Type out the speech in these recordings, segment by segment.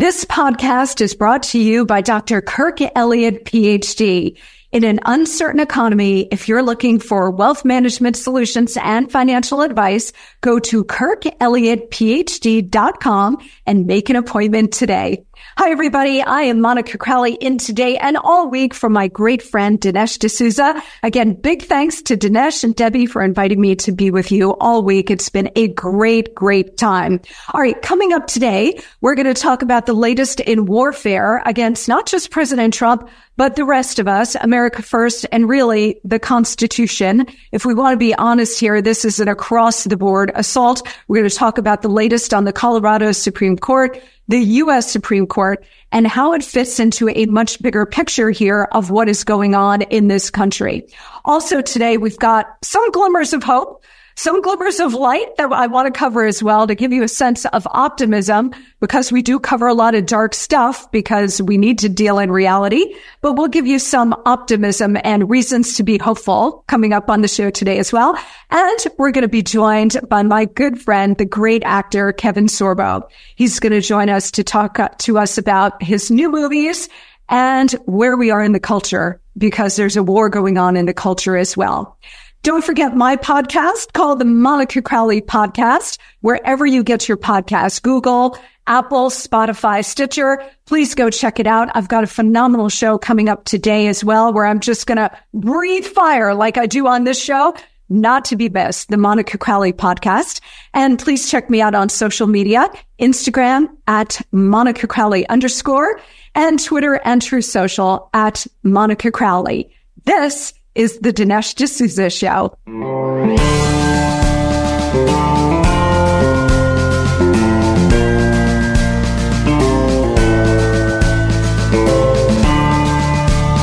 This podcast is brought to you by Dr. Kirk Elliott, PhD. In an uncertain economy, if you're looking for wealth management solutions and financial advice, go to kirkelliottphd.com and make an appointment today. Hi, everybody. I am Monica Crowley in today and all week from my great friend Dinesh D'Souza. Again, big thanks to Dinesh and Debbie for inviting me to be with you all week. It's been a great, great time. All right. Coming up today, we're going to talk about the latest in warfare against not just President Trump, but the rest of us, America first, and really the Constitution. If we want to be honest here, this is an across the board assault. We're going to talk about the latest on the Colorado Supreme Court, the U.S. Supreme Court, and how it fits into a much bigger picture here of what is going on in this country. Also today, we've got some glimmers of hope some glimmers of light that I want to cover as well to give you a sense of optimism because we do cover a lot of dark stuff because we need to deal in reality, but we'll give you some optimism and reasons to be hopeful coming up on the show today as well. And we're going to be joined by my good friend, the great actor, Kevin Sorbo. He's going to join us to talk to us about his new movies and where we are in the culture because there's a war going on in the culture as well. Don't forget my podcast called the Monica Crowley Podcast, wherever you get your podcast, Google, Apple, Spotify, Stitcher. Please go check it out. I've got a phenomenal show coming up today as well, where I'm just going to breathe fire like I do on this show. Not to be missed, the Monica Crowley podcast. And please check me out on social media, Instagram at Monica Crowley underscore and Twitter and Truth Social at Monica Crowley. This is the Dinesh D'Souza Show.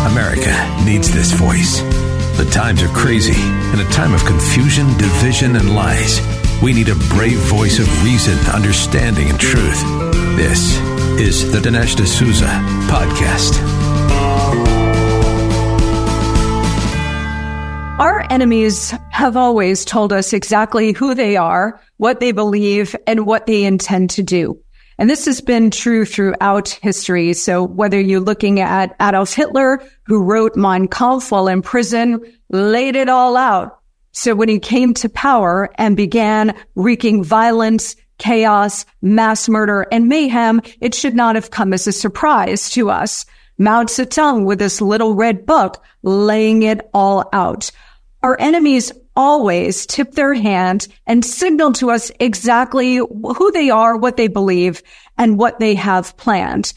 America needs this voice. The times are crazy. In a time of confusion, division, and lies, we need a brave voice of reason, understanding, and truth. This is the Dinesh D'Souza Podcast. Our enemies have always told us exactly who they are, what they believe, and what they intend to do. And this has been true throughout history. So whether you're looking at Adolf Hitler, who wrote Mein Kampf while in prison, laid it all out. So when he came to power and began wreaking violence, chaos, mass murder, and mayhem, it should not have come as a surprise to us. Mao Zedong with this little red book laying it all out. Our enemies always tip their hand and signal to us exactly who they are, what they believe, and what they have planned.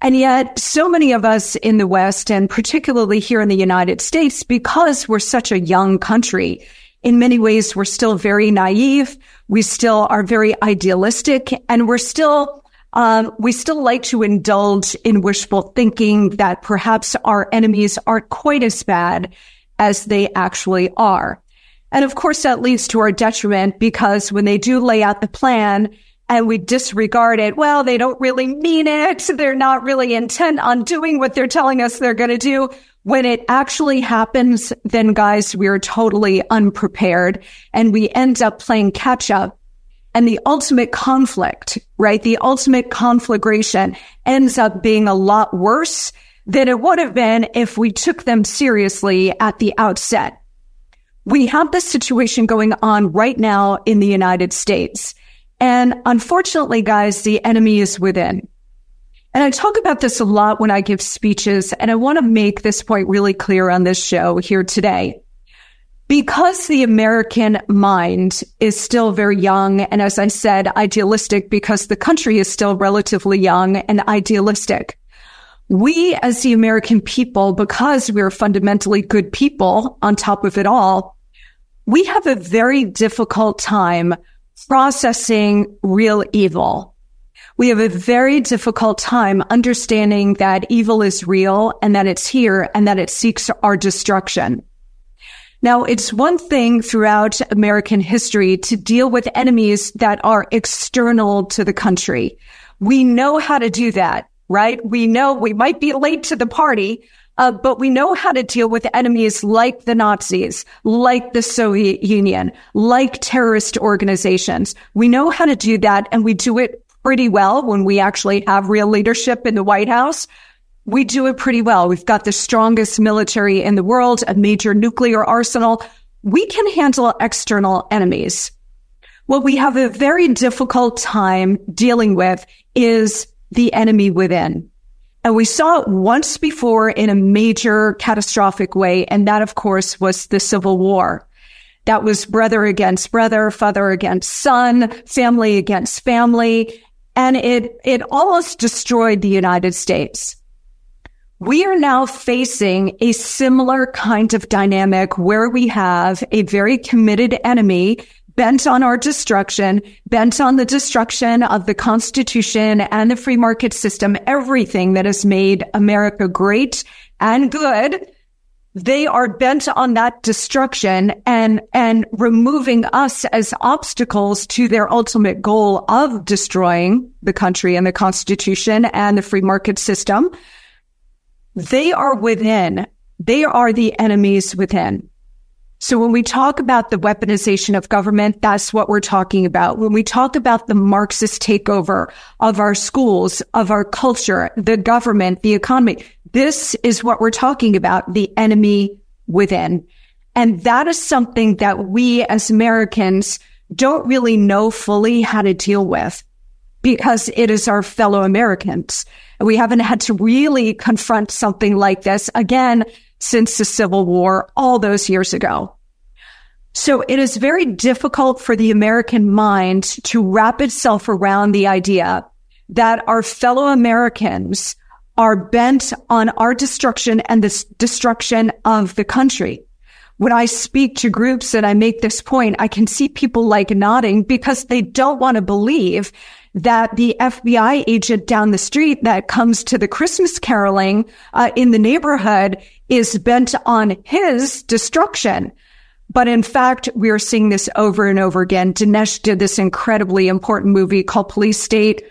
And yet so many of us in the West and particularly here in the United States, because we're such a young country, in many ways, we're still very naive. We still are very idealistic and we're still, um, we still like to indulge in wishful thinking that perhaps our enemies aren't quite as bad as they actually are. And of course, that leads to our detriment because when they do lay out the plan and we disregard it, well, they don't really mean it. They're not really intent on doing what they're telling us they're going to do. When it actually happens, then guys, we're totally unprepared and we end up playing catch up. And the ultimate conflict, right? The ultimate conflagration ends up being a lot worse than it would have been if we took them seriously at the outset. We have this situation going on right now in the United States. And unfortunately, guys, the enemy is within. And I talk about this a lot when I give speeches, and I want to make this point really clear on this show here today. Because the American mind is still very young, and as I said, idealistic because the country is still relatively young and idealistic we as the American people, because we're fundamentally good people on top of it all, we have a very difficult time processing real evil. we have a very difficult time understanding that evil is real and that it's here and that it seeks our destruction. Now, it's one thing throughout American history to deal with enemies that are external to the country. We know how to do that, right? We know we might be late to the party, uh, but we know how to deal with enemies like the Nazis, like the Soviet Union, like terrorist organizations. We know how to do that and we do it pretty well when we actually have real leadership in the White House. We do it pretty well. We've got the strongest military in the world, a major nuclear arsenal. We can handle external enemies. What we have a very difficult time dealing with is the enemy within. And we saw it once before in a major catastrophic way. And that, of course, was the Civil War. That was brother against brother, father against son, family against family and it, it almost destroyed the United States. We are now facing a similar kind of dynamic where we have a very committed enemy bent on our destruction, bent on the destruction of the Constitution and the free market system, everything that has made America great and good they are bent on that destruction and, and removing us as obstacles to their ultimate goal of destroying the country and the constitution and the free market system. They are within. They are the enemies within. So when we talk about the weaponization of government, that's what we're talking about. When we talk about the Marxist takeover of our schools, of our culture, the government, the economy, this is what we're talking about, the enemy within. And that is something that we as Americans don't really know fully how to deal with because it is our fellow Americans. We haven't had to really confront something like this again since the Civil War all those years ago. So it is very difficult for the American mind to wrap itself around the idea that our fellow Americans are bent on our destruction and the destruction of the country. When I speak to groups and I make this point, I can see people like nodding because they don't want to believe that the FBI agent down the street that comes to the Christmas caroling uh, in the neighborhood is bent on his destruction. But in fact, we are seeing this over and over again. Dinesh did this incredibly important movie called Police State,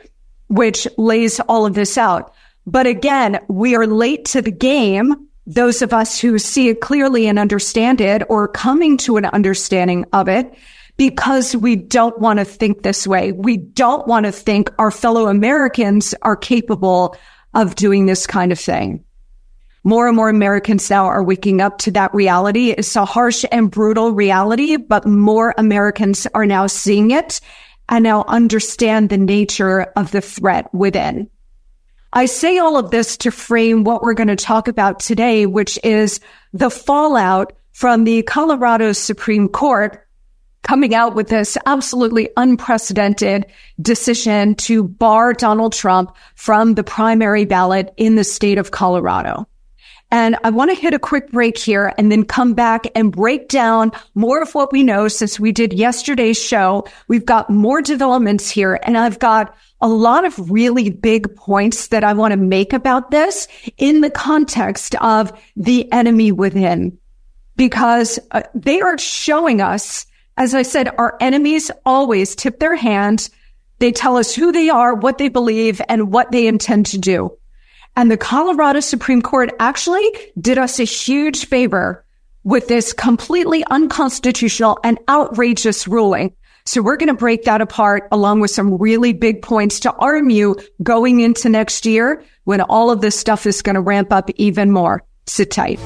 which lays all of this out. But again, we are late to the game. Those of us who see it clearly and understand it or coming to an understanding of it because we don't want to think this way. We don't want to think our fellow Americans are capable of doing this kind of thing. More and more Americans now are waking up to that reality. It's a harsh and brutal reality, but more Americans are now seeing it and now understand the nature of the threat within. I say all of this to frame what we're going to talk about today, which is the fallout from the Colorado Supreme Court coming out with this absolutely unprecedented decision to bar Donald Trump from the primary ballot in the state of Colorado. And I want to hit a quick break here and then come back and break down more of what we know since we did yesterday's show. We've got more developments here and I've got a lot of really big points that I want to make about this in the context of the enemy within, because uh, they are showing us, as I said, our enemies always tip their hand. They tell us who they are, what they believe, and what they intend to do. And the Colorado Supreme Court actually did us a huge favor with this completely unconstitutional and outrageous ruling. So we're going to break that apart along with some really big points to arm you going into next year when all of this stuff is going to ramp up even more. Sit tight.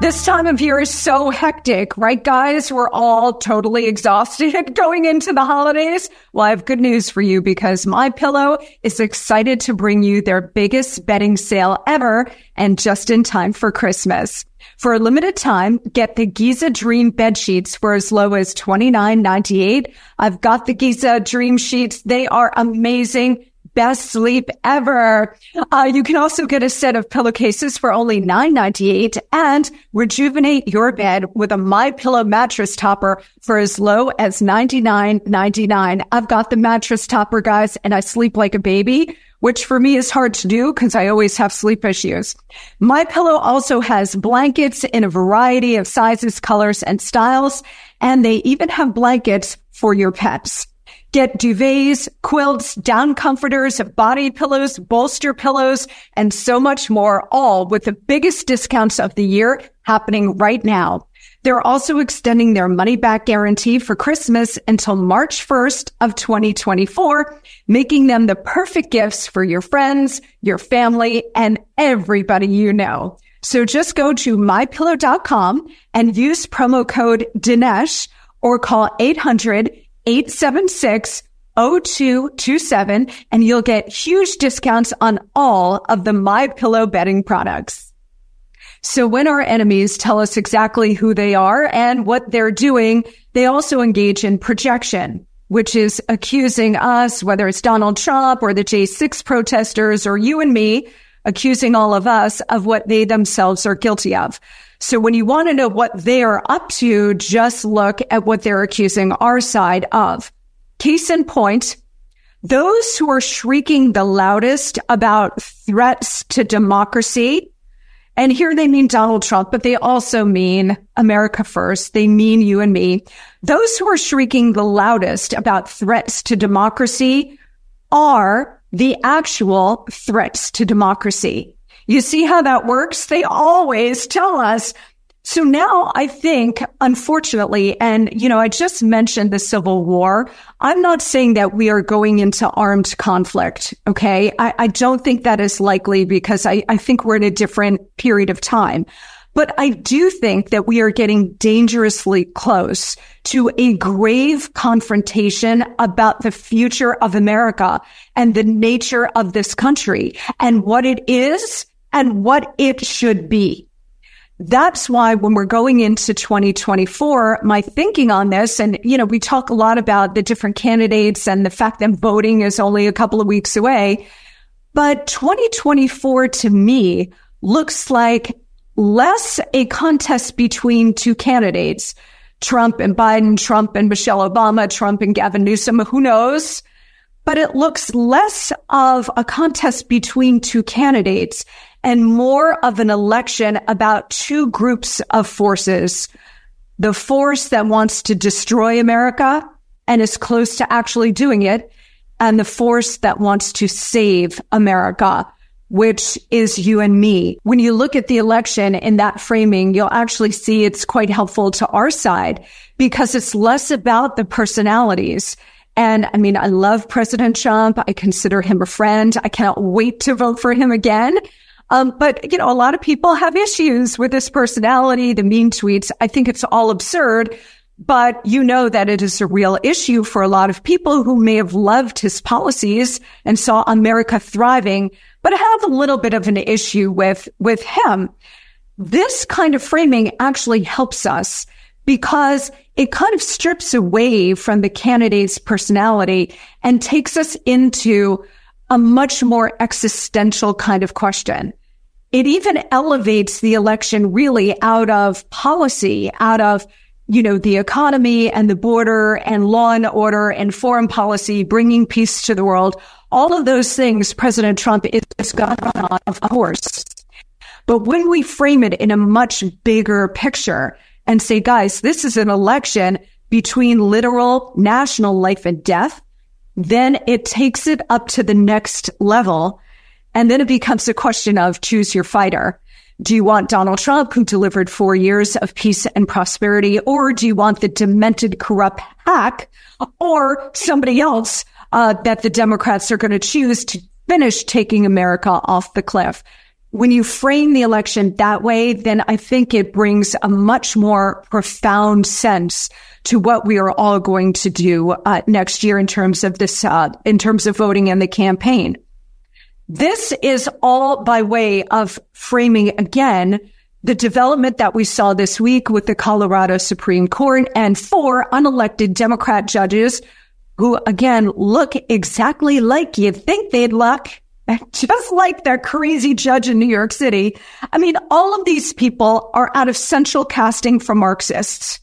This time of year is so hectic, right, guys? We're all totally exhausted going into the holidays. Well, I have good news for you because My Pillow is excited to bring you their biggest bedding sale ever and just in time for Christmas. For a limited time, get the Giza Dream bed sheets for as low as $29.98. I've got the Giza Dream sheets. They are amazing best sleep ever. Uh, you can also get a set of pillowcases for only $9.98 and rejuvenate your bed with a My Pillow mattress topper for as low as $99.99. I've got the mattress topper, guys, and I sleep like a baby which for me is hard to do because I always have sleep issues. My pillow also has blankets in a variety of sizes, colors, and styles, and they even have blankets for your pets. Get duvets, quilts, down comforters, body pillows, bolster pillows, and so much more, all with the biggest discounts of the year happening right now. They're also extending their money back guarantee for Christmas until March 1st of 2024, making them the perfect gifts for your friends, your family, and everybody you know. So just go to mypillow.com and use promo code Dinesh or call 800 876 0227 and you'll get huge discounts on all of the My Pillow bedding products. So when our enemies tell us exactly who they are and what they're doing, they also engage in projection, which is accusing us, whether it's Donald Trump or the J6 protesters or you and me, accusing all of us of what they themselves are guilty of. So when you want to know what they are up to, just look at what they're accusing our side of. Case in point, those who are shrieking the loudest about threats to democracy, and here they mean Donald Trump, but they also mean America first. They mean you and me. Those who are shrieking the loudest about threats to democracy are the actual threats to democracy. You see how that works? They always tell us. So now I think, unfortunately, and you know, I just mentioned the Civil War. I'm not saying that we are going into armed conflict. Okay. I, I don't think that is likely because I, I think we're in a different period of time. But I do think that we are getting dangerously close to a grave confrontation about the future of America and the nature of this country and what it is and what it should be. That's why when we're going into 2024, my thinking on this, and, you know, we talk a lot about the different candidates and the fact that voting is only a couple of weeks away. But 2024 to me looks like less a contest between two candidates, Trump and Biden, Trump and Michelle Obama, Trump and Gavin Newsom, who knows? But it looks less of a contest between two candidates and more of an election about two groups of forces. The force that wants to destroy America and is close to actually doing it, and the force that wants to save America, which is you and me. When you look at the election in that framing, you'll actually see it's quite helpful to our side because it's less about the personalities. And I mean, I love President Trump. I consider him a friend. I cannot wait to vote for him again. Um, but you know, a lot of people have issues with this personality, the mean tweets. I think it's all absurd, but you know that it is a real issue for a lot of people who may have loved his policies and saw America thriving, but have a little bit of an issue with, with him. This kind of framing actually helps us because it kind of strips away from the candidate's personality and takes us into a much more existential kind of question. It even elevates the election really out of policy, out of, you know, the economy and the border and law and order and foreign policy, bringing peace to the world. All of those things President Trump is got on, of course. But when we frame it in a much bigger picture and say, guys, this is an election between literal national life and death then it takes it up to the next level. And then it becomes a question of choose your fighter. Do you want Donald Trump, who delivered four years of peace and prosperity, or do you want the demented, corrupt hack, or somebody else uh, that the Democrats are going to choose to finish taking America off the cliff? When you frame the election that way, then I think it brings a much more profound sense to what we are all going to do uh, next year in terms of this, uh, in terms of voting and the campaign. This is all by way of framing again the development that we saw this week with the Colorado Supreme Court and four unelected Democrat judges who again look exactly like you'd think they'd look, just like that crazy judge in New York City. I mean, all of these people are out of central casting for Marxists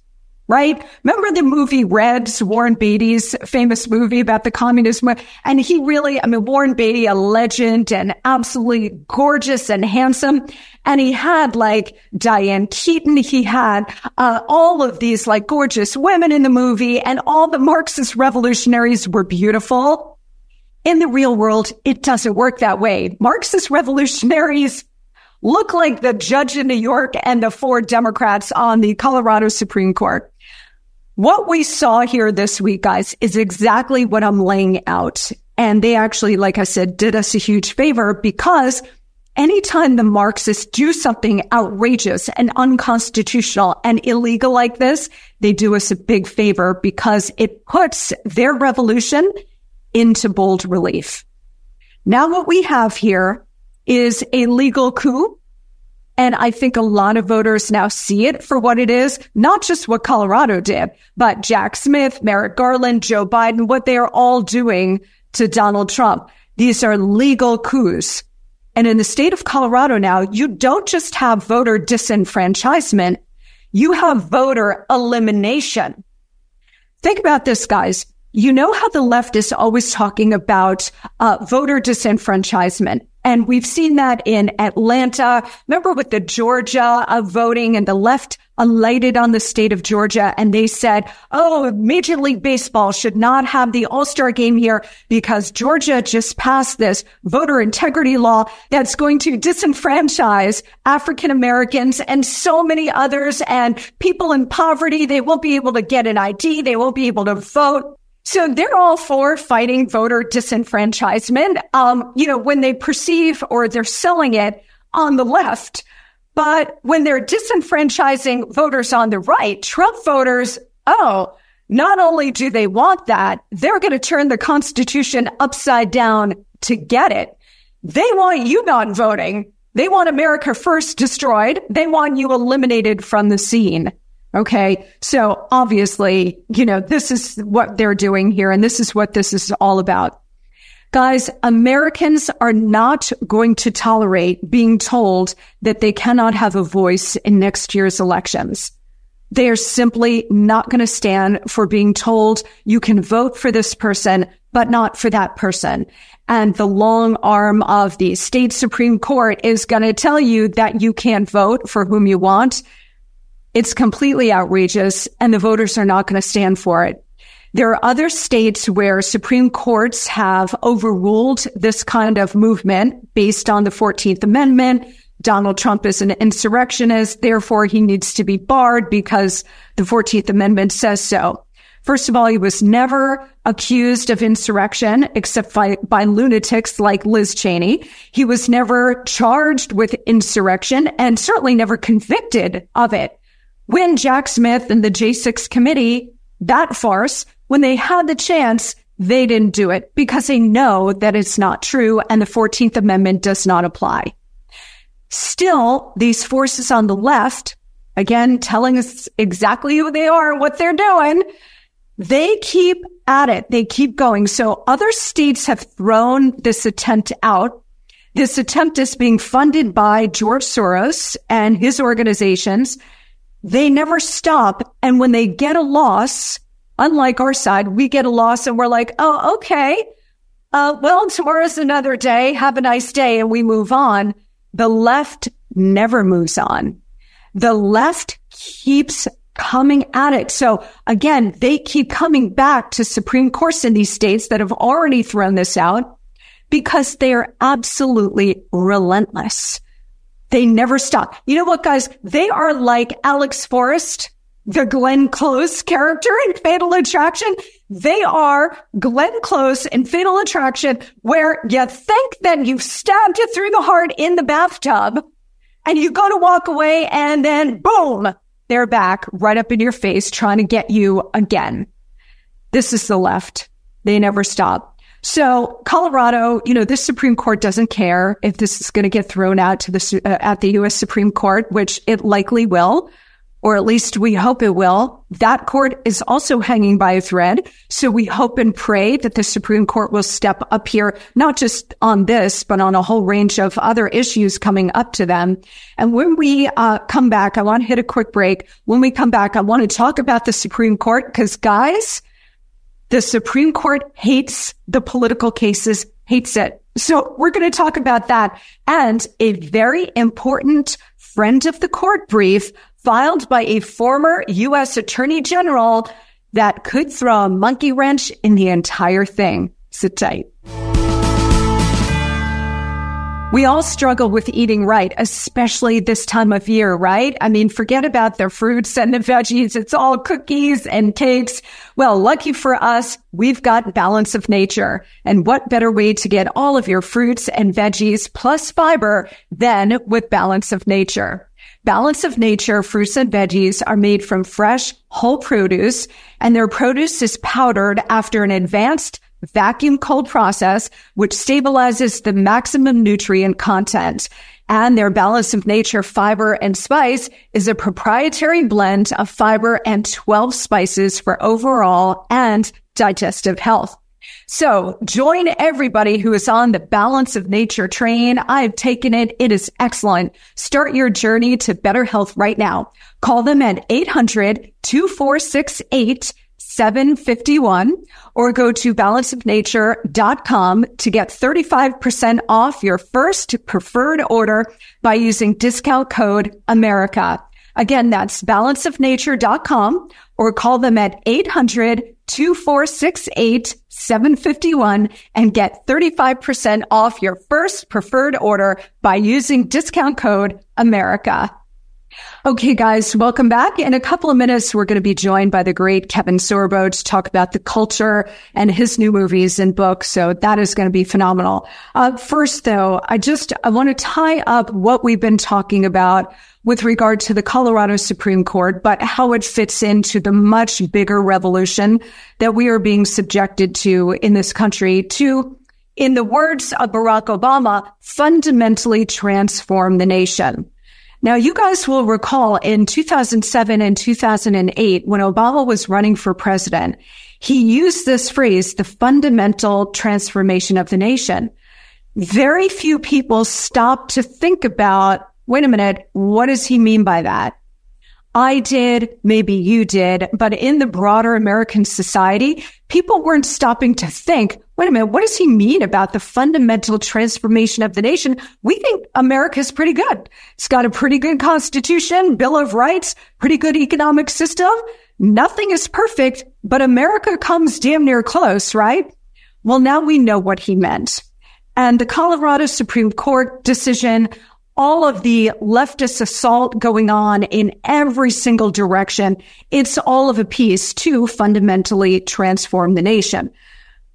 right? Remember the movie Reds, Warren Beatty's famous movie about the communism? And he really, I mean, Warren Beatty, a legend and absolutely gorgeous and handsome. And he had like Diane Keaton. He had uh, all of these like gorgeous women in the movie and all the Marxist revolutionaries were beautiful. In the real world, it doesn't work that way. Marxist revolutionaries look like the judge in New York and the four Democrats on the Colorado Supreme Court. What we saw here this week, guys, is exactly what I'm laying out. And they actually, like I said, did us a huge favor because anytime the Marxists do something outrageous and unconstitutional and illegal like this, they do us a big favor because it puts their revolution into bold relief. Now what we have here is a legal coup and I think a lot of voters now see it for what it is, not just what Colorado did, but Jack Smith, Merrick Garland, Joe Biden, what they are all doing to Donald Trump. These are legal coups. And in the state of Colorado now, you don't just have voter disenfranchisement, you have voter elimination. Think about this, guys. You know how the left is always talking about uh, voter disenfranchisement. And we've seen that in Atlanta. Remember with the Georgia uh, voting and the left alighted on the state of Georgia and they said, Oh, Major League Baseball should not have the All-Star game here because Georgia just passed this voter integrity law that's going to disenfranchise African Americans and so many others and people in poverty. They won't be able to get an ID. They won't be able to vote. So they're all for fighting voter disenfranchisement, um, you know, when they perceive or they're selling it on the left. But when they're disenfranchising voters on the right, Trump voters, oh, not only do they want that, they're going to turn the Constitution upside down to get it. They want you not voting. They want America first destroyed. They want you eliminated from the scene. Okay. So obviously, you know, this is what they're doing here and this is what this is all about. Guys, Americans are not going to tolerate being told that they cannot have a voice in next year's elections. They are simply not going to stand for being told you can vote for this person, but not for that person. And the long arm of the state Supreme Court is going to tell you that you can't vote for whom you want it's completely outrageous and the voters are not going to stand for it. There are other states where Supreme Courts have overruled this kind of movement based on the 14th Amendment. Donald Trump is an insurrectionist. Therefore, he needs to be barred because the 14th Amendment says so. First of all, he was never accused of insurrection except by, by lunatics like Liz Cheney. He was never charged with insurrection and certainly never convicted of it when Jack Smith and the J6 committee, that farce, when they had the chance, they didn't do it because they know that it's not true and the 14th Amendment does not apply. Still, these forces on the left, again, telling us exactly who they are and what they're doing, they keep at it. They keep going. So other states have thrown this attempt out. This attempt is being funded by George Soros and his organizations they never stop. And when they get a loss, unlike our side, we get a loss and we're like, oh, okay. Uh, well, tomorrow's another day. Have a nice day. And we move on. The left never moves on. The left keeps coming at it. So again, they keep coming back to Supreme Courts in these states that have already thrown this out because they are absolutely relentless. They never stop. You know what, guys? They are like Alex Forrest, the Glenn Close character in Fatal Attraction. They are Glenn Close in Fatal Attraction, where you think that you've stabbed it through the heart in the bathtub and you go to walk away and then boom, they're back right up in your face trying to get you again. This is the left. They never stop. So Colorado, you know, this Supreme Court doesn't care if this is going to get thrown out to the uh, at the U.S. Supreme Court, which it likely will, or at least we hope it will. That court is also hanging by a thread. So we hope and pray that the Supreme Court will step up here, not just on this, but on a whole range of other issues coming up to them. And when we uh, come back, I want to hit a quick break. When we come back, I want to talk about the Supreme Court because guys, the Supreme Court hates the political cases, hates it. So we're going to talk about that and a very important friend of the court brief filed by a former U.S. Attorney General that could throw a monkey wrench in the entire thing. Sit tight. We all struggle with eating right, especially this time of year, right? I mean, forget about the fruits and the veggies. It's all cookies and cakes. Well, lucky for us, we've got balance of nature. And what better way to get all of your fruits and veggies plus fiber than with balance of nature? Balance of Nature fruits and veggies are made from fresh, whole produce, and their produce is powdered after an advanced vacuum cold process, which stabilizes the maximum nutrient content. And their Balance of Nature fiber and spice is a proprietary blend of fiber and 12 spices for overall and digestive health. So join everybody who is on the balance of nature train. I've taken it. It is excellent. Start your journey to better health right now. Call them at 800-2468 751 or go to balanceofnature.com to get 35% off your first preferred order by using discount code America. Again, that's balanceofnature.com or call them at 800 2468 751 and get 35% off your first preferred order by using discount code America. Okay, guys, welcome back. In a couple of minutes, we're going to be joined by the great Kevin Sorbo to talk about the culture and his new movies and books. So that is going to be phenomenal. Uh, first, though, I just, I want to tie up what we've been talking about with regard to the Colorado Supreme Court, but how it fits into the much bigger revolution that we are being subjected to in this country to, in the words of Barack Obama, fundamentally transform the nation. Now, you guys will recall in 2007 and 2008, when Obama was running for president, he used this phrase, the fundamental transformation of the nation. Very few people stopped to think about wait a minute, what does he mean by that? I did, maybe you did, but in the broader American society, people weren't stopping to think, wait a minute, what does he mean about the fundamental transformation of the nation? We think America's pretty good. It's got a pretty good constitution, Bill of Rights, pretty good economic system. Nothing is perfect, but America comes damn near close, right? Well, now we know what he meant. And the Colorado Supreme Court decision all of the leftist assault going on in every single direction. It's all of a piece to fundamentally transform the nation.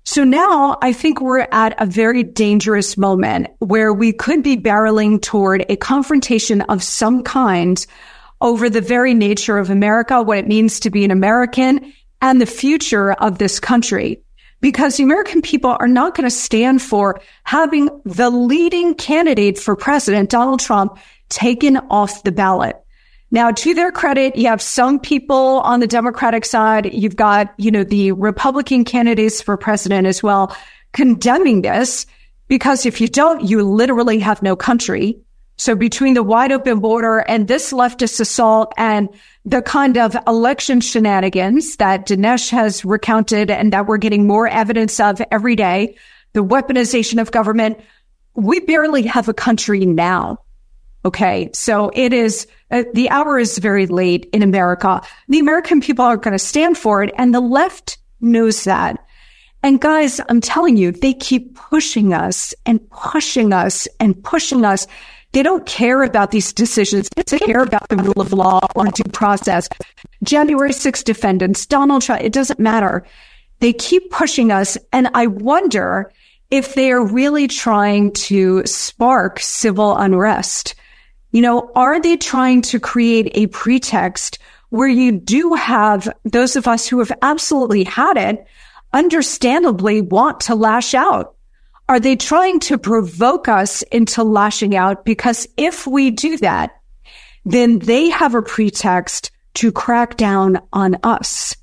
So now I think we're at a very dangerous moment where we could be barreling toward a confrontation of some kind over the very nature of America, what it means to be an American and the future of this country because the American people are not going to stand for having the leading candidate for president, Donald Trump, taken off the ballot. Now, to their credit, you have some people on the Democratic side. You've got, you know, the Republican candidates for president as well condemning this because if you don't, you literally have no country. So between the wide open border and this leftist assault and the kind of election shenanigans that Dinesh has recounted and that we're getting more evidence of every day, the weaponization of government, we barely have a country now. Okay. So it is, uh, the hour is very late in America. The American people are going to stand for it and the left knows that. And guys, I'm telling you, they keep pushing us and pushing us and pushing us they don't care about these decisions. They care about the rule of law or due process. January 6 defendants, Donald Trump, it doesn't matter. They keep pushing us. And I wonder if they are really trying to spark civil unrest. You know, are they trying to create a pretext where you do have those of us who have absolutely had it understandably want to lash out? Are they trying to provoke us into lashing out? Because if we do that, then they have a pretext to crack down on us.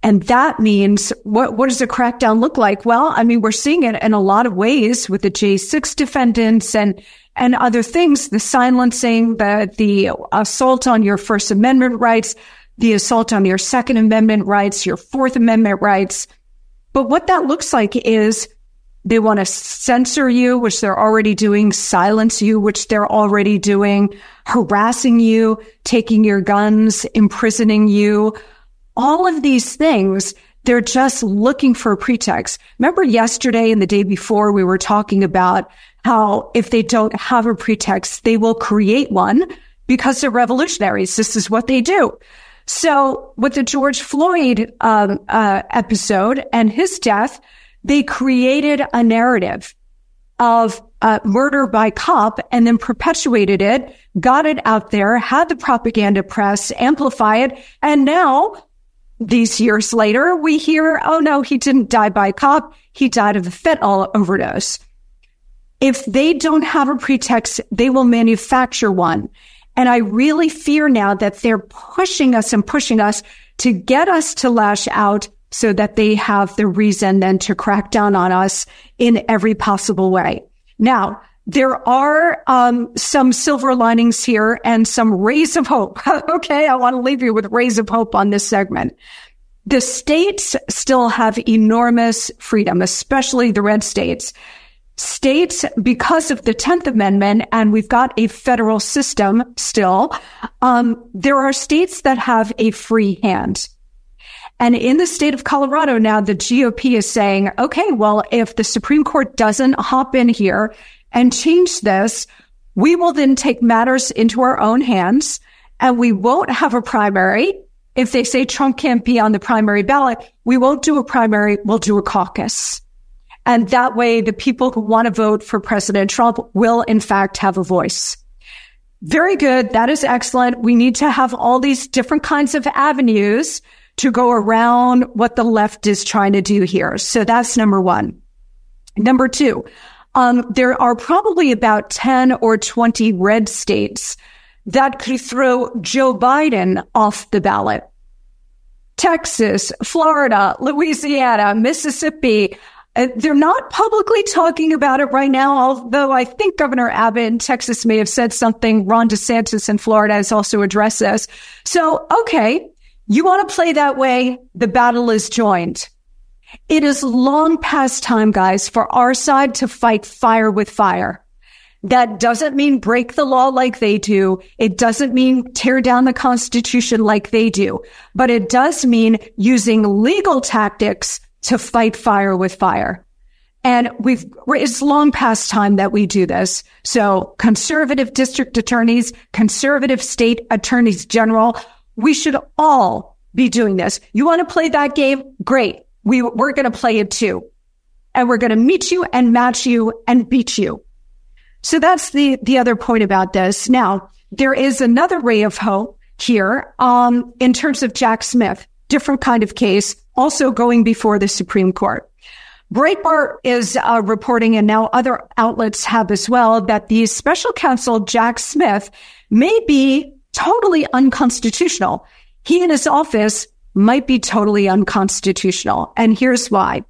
And that means what, what does a crackdown look like? Well, I mean, we're seeing it in a lot of ways with the J6 defendants and, and other things, the silencing, the, the assault on your First Amendment rights, the assault on your Second Amendment rights, your Fourth Amendment rights. But what that looks like is they want to censor you, which they're already doing, silence you, which they're already doing, harassing you, taking your guns, imprisoning you, all of these things, they're just looking for a pretext. Remember yesterday and the day before we were talking about how if they don't have a pretext, they will create one because they're revolutionaries. This is what they do. So with the George Floyd um, uh, episode and his death, they created a narrative of uh, murder by cop and then perpetuated it, got it out there, had the propaganda press amplify it, and now these years later, we hear, oh no, he didn't die by cop. He died of a fentanyl overdose. If they don't have a pretext, they will manufacture one. And I really fear now that they're pushing us and pushing us to get us to lash out so that they have the reason then to crack down on us in every possible way. Now, there are um, some silver linings here and some rays of hope. okay, I want to leave you with rays of hope on this segment. The states still have enormous freedom, especially the red states. States, because of the 10th Amendment, and we've got a federal system still, um, there are states that have a free hand. And in the state of Colorado now, the GOP is saying, okay, well, if the Supreme Court doesn't hop in here and change this, we will then take matters into our own hands and we won't have a primary. If they say Trump can't be on the primary ballot, we won't do a primary. We'll do a caucus. And that way the people who want to vote for President Trump will in fact have a voice. Very good. That is excellent. We need to have all these different kinds of avenues to go around what the left is trying to do here. So that's number one. Number two, um, there are probably about 10 or 20 red states that could throw Joe Biden off the ballot. Texas, Florida, Louisiana, Mississippi. Uh, they're not publicly talking about it right now, although I think Governor Abbott in Texas may have said something. Ron DeSantis in Florida has also addressed this. So, okay, you want to play that way? The battle is joined. It is long past time, guys, for our side to fight fire with fire. That doesn't mean break the law like they do. It doesn't mean tear down the constitution like they do, but it does mean using legal tactics to fight fire with fire. And we've, it's long past time that we do this. So conservative district attorneys, conservative state attorneys general, we should all be doing this. You want to play that game? Great we, we're going to play it too. And we're going to meet you and match you and beat you. So that's the, the other point about this. Now, there is another ray of hope here, um, in terms of Jack Smith, different kind of case, also going before the Supreme Court. Breitbart is uh, reporting, and now other outlets have as well, that the special counsel Jack Smith may be totally unconstitutional. He and his office might be totally unconstitutional. And here's why.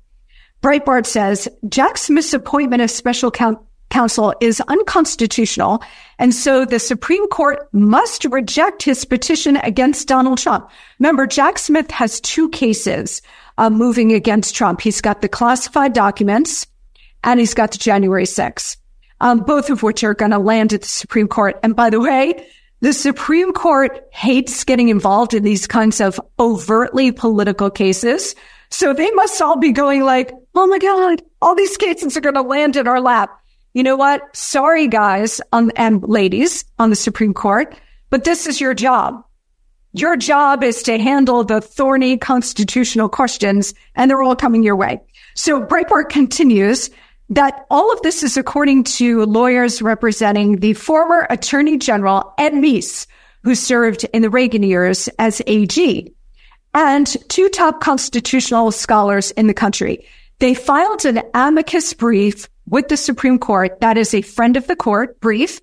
Breitbart says Jack Smith's appointment as special counsel counsel is unconstitutional. And so the Supreme Court must reject his petition against Donald Trump. Remember, Jack Smith has two cases uh, moving against Trump. He's got the classified documents and he's got the January 6th, um, both of which are going to land at the Supreme Court. And by the way, the Supreme Court hates getting involved in these kinds of overtly political cases. So they must all be going like, Oh my God, all these cases are going to land in our lap. You know what? Sorry, guys um, and ladies on the Supreme Court, but this is your job. Your job is to handle the thorny constitutional questions and they're all coming your way. So Breitbart continues that all of this is according to lawyers representing the former Attorney General Ed Meese, who served in the Reagan years as AG, and two top constitutional scholars in the country. They filed an amicus brief with the Supreme Court that is a friend of the court brief.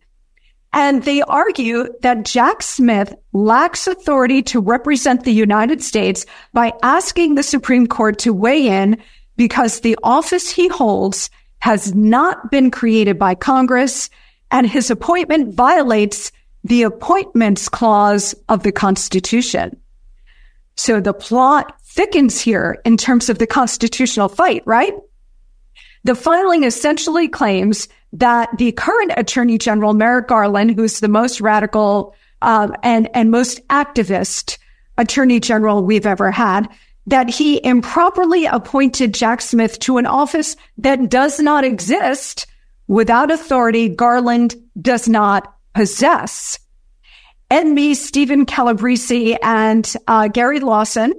And they argue that Jack Smith lacks authority to represent the United States by asking the Supreme Court to weigh in because the office he holds has not been created by Congress and his appointment violates the appointments clause of the Constitution. So the plot thickens here in terms of the constitutional fight, right? The filing essentially claims that the current Attorney General, Merrick Garland, who's the most radical um, and, and most activist Attorney General we've ever had, that he improperly appointed Jack Smith to an office that does not exist without authority Garland does not possess. And me, Steven Calabresi, and uh, Gary Lawson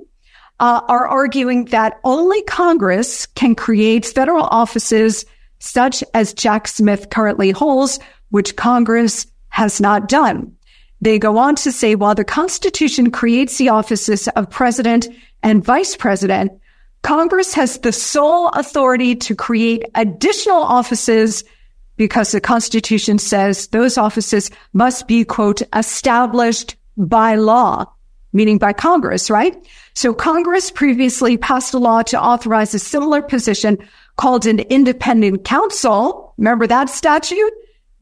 uh, are arguing that only Congress can create federal offices such as Jack Smith currently holds, which Congress has not done. They go on to say while the Constitution creates the offices of president and vice president, Congress has the sole authority to create additional offices because the Constitution says those offices must be, quote, established by law, meaning by Congress, right? So Congress previously passed a law to authorize a similar position called an independent counsel. Remember that statute?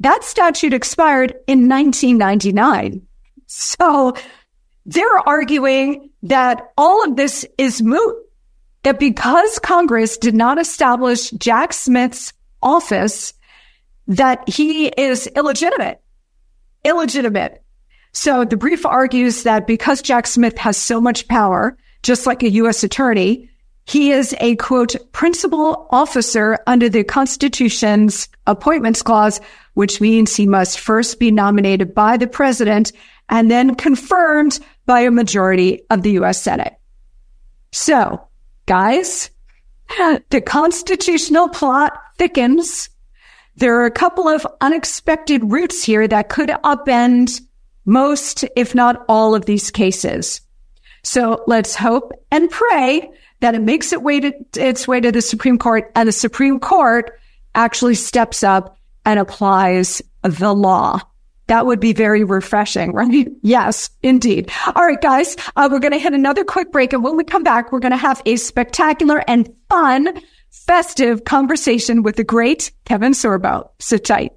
That statute expired in 1999. So they're arguing that all of this is moot, that because Congress did not establish Jack Smith's office, that he is illegitimate. Illegitimate. So the brief argues that because Jack Smith has so much power, just like a U.S. attorney, he is a quote, principal officer under the Constitution's appointments clause, which means he must first be nominated by the president and then confirmed by a majority of the U.S. Senate. So, guys, the constitutional plot thickens. There are a couple of unexpected routes here that could upend most, if not all of these cases. So let's hope and pray that it makes it way to, its way to the Supreme Court and the Supreme Court actually steps up and applies the law. That would be very refreshing, right? Yes, indeed. All right, guys, uh, we're going to hit another quick break. And when we come back, we're going to have a spectacular and fun, festive conversation with the great Kevin Sorbo. Sit tight.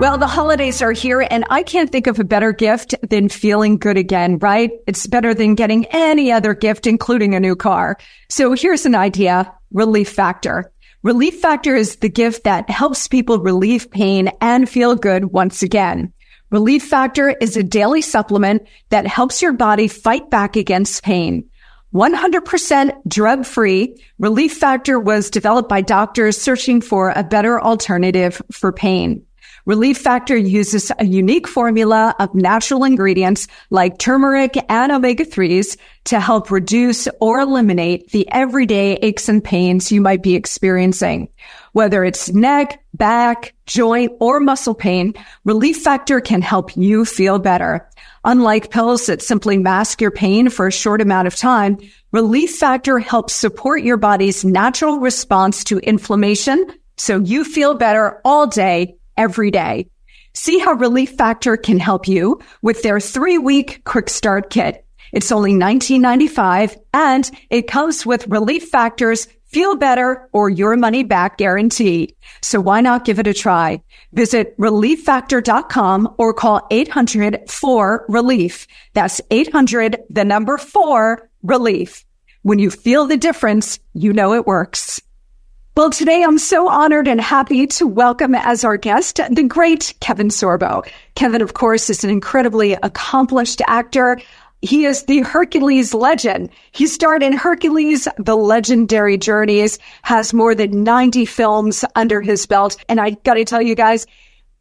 Well, the holidays are here and I can't think of a better gift than feeling good again, right? It's better than getting any other gift, including a new car. So here's an idea. Relief Factor. Relief Factor is the gift that helps people relieve pain and feel good once again. Relief Factor is a daily supplement that helps your body fight back against pain. 100% drug free, Relief Factor was developed by doctors searching for a better alternative for pain. Relief Factor uses a unique formula of natural ingredients like turmeric and omega-3s to help reduce or eliminate the everyday aches and pains you might be experiencing. Whether it's neck, back, joint, or muscle pain, Relief Factor can help you feel better. Unlike pills that simply mask your pain for a short amount of time, Relief Factor helps support your body's natural response to inflammation so you feel better all day every day. See how Relief Factor can help you with their three week quick start kit. It's only $19.95 and it comes with Relief Factor's feel better or your money back guarantee. So why not give it a try? Visit relieffactor.com or call 800 4 relief. That's 800 the number 4 relief. When you feel the difference, you know it works. Well, today I'm so honored and happy to welcome as our guest the great Kevin Sorbo. Kevin, of course, is an incredibly accomplished actor. He is the Hercules legend. He starred in Hercules, The Legendary Journeys, has more than 90 films under his belt. And I got to tell you guys,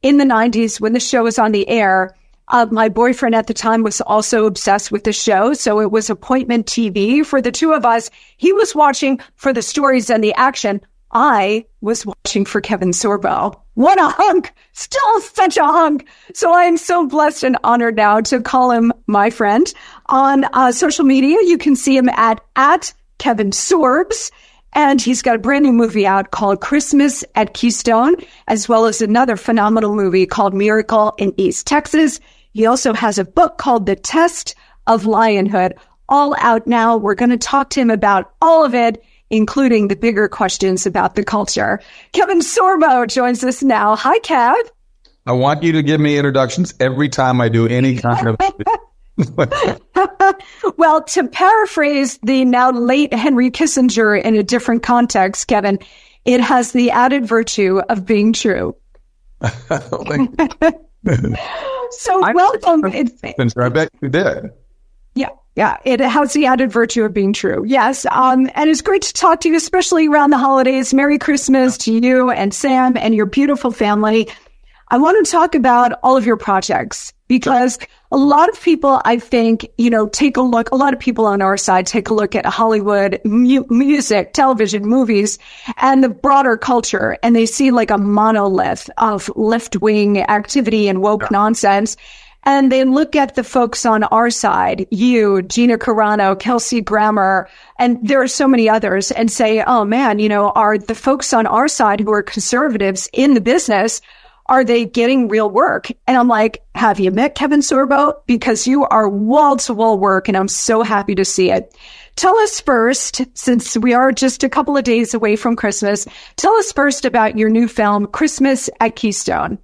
in the 90s, when the show was on the air, uh, my boyfriend at the time was also obsessed with the show. So it was appointment TV for the two of us. He was watching for the stories and the action. I was watching for Kevin Sorbo. What a hunk! Still such a hunk. So I am so blessed and honored now to call him my friend on uh, social media. You can see him at at Kevin Sorbs. And he's got a brand new movie out called Christmas at Keystone, as well as another phenomenal movie called Miracle in East Texas. He also has a book called The Test of Lionhood, all out now. We're going to talk to him about all of it, including the bigger questions about the culture. Kevin Sorbo joins us now. Hi, Kev. I want you to give me introductions every time I do any kind of. well, to paraphrase the now late Henry Kissinger in a different context, Kevin, it has the added virtue of being true. so I welcome. I bet you did. Yeah, yeah. It has the added virtue of being true. Yes. Um, and it's great to talk to you, especially around the holidays. Merry Christmas to you and Sam and your beautiful family. I want to talk about all of your projects because a lot of people, I think, you know, take a look, a lot of people on our side take a look at Hollywood mu- music, television, movies, and the broader culture, and they see like a monolith of left wing activity and woke yeah. nonsense. And they look at the folks on our side, you, Gina Carano, Kelsey Grammer, and there are so many others and say, oh man, you know, are the folks on our side who are conservatives in the business are they getting real work? And I'm like, have you met Kevin Sorbo? Because you are wall to wall work and I'm so happy to see it. Tell us first, since we are just a couple of days away from Christmas, tell us first about your new film, Christmas at Keystone.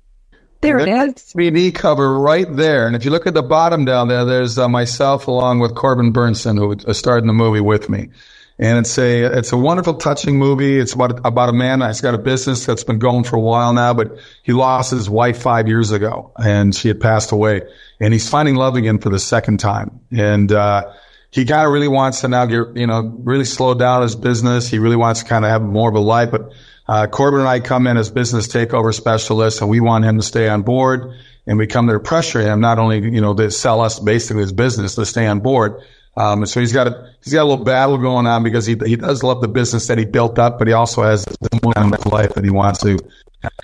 There it is. 3D cover right there. And if you look at the bottom down there, there's uh, myself along with Corbin Bernsen, who starred in the movie with me. And it's a, it's a wonderful, touching movie. It's about, about a man that's got a business that's been going for a while now, but he lost his wife five years ago and she had passed away and he's finding love again for the second time. And, uh, he kind of really wants to now get, you know, really slow down his business. He really wants to kind of have more of a life, but, uh, Corbin and I come in as business takeover specialists and we want him to stay on board and we come there to pressure him, not only, you know, to sell us basically his business to stay on board, um, so he's got a he's got a little battle going on because he he does love the business that he built up, but he also has the life that he wants to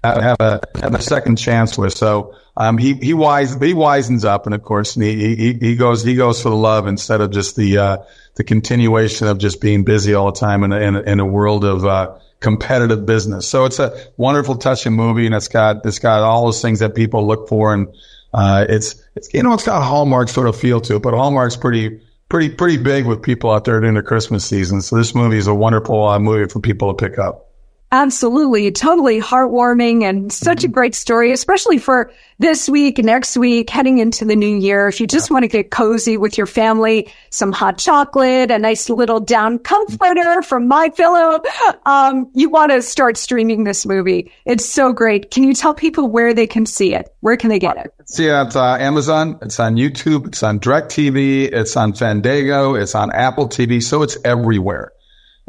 have a have a second chance with. So um, he he wise he wisens up, and of course he he he goes he goes for the love instead of just the uh, the continuation of just being busy all the time in a, in a, in a world of uh, competitive business. So it's a wonderful, touching movie, and it's got it's got all those things that people look for, and uh, it's it's you know it's got a Hallmark sort of feel to it, but Hallmark's pretty pretty pretty big with people out there during the Christmas season. So this movie is a wonderful uh, movie for people to pick up. Absolutely. Totally heartwarming and such a mm-hmm. great story, especially for this week, next week, heading into the new year. If you just want to get cozy with your family, some hot chocolate, a nice little down comforter from my pillow, um, you want to start streaming this movie. It's so great. Can you tell people where they can see it? Where can they get it? See it at uh, Amazon. It's on YouTube. It's on DirecTV. It's on Fandango. It's on Apple TV. So it's everywhere.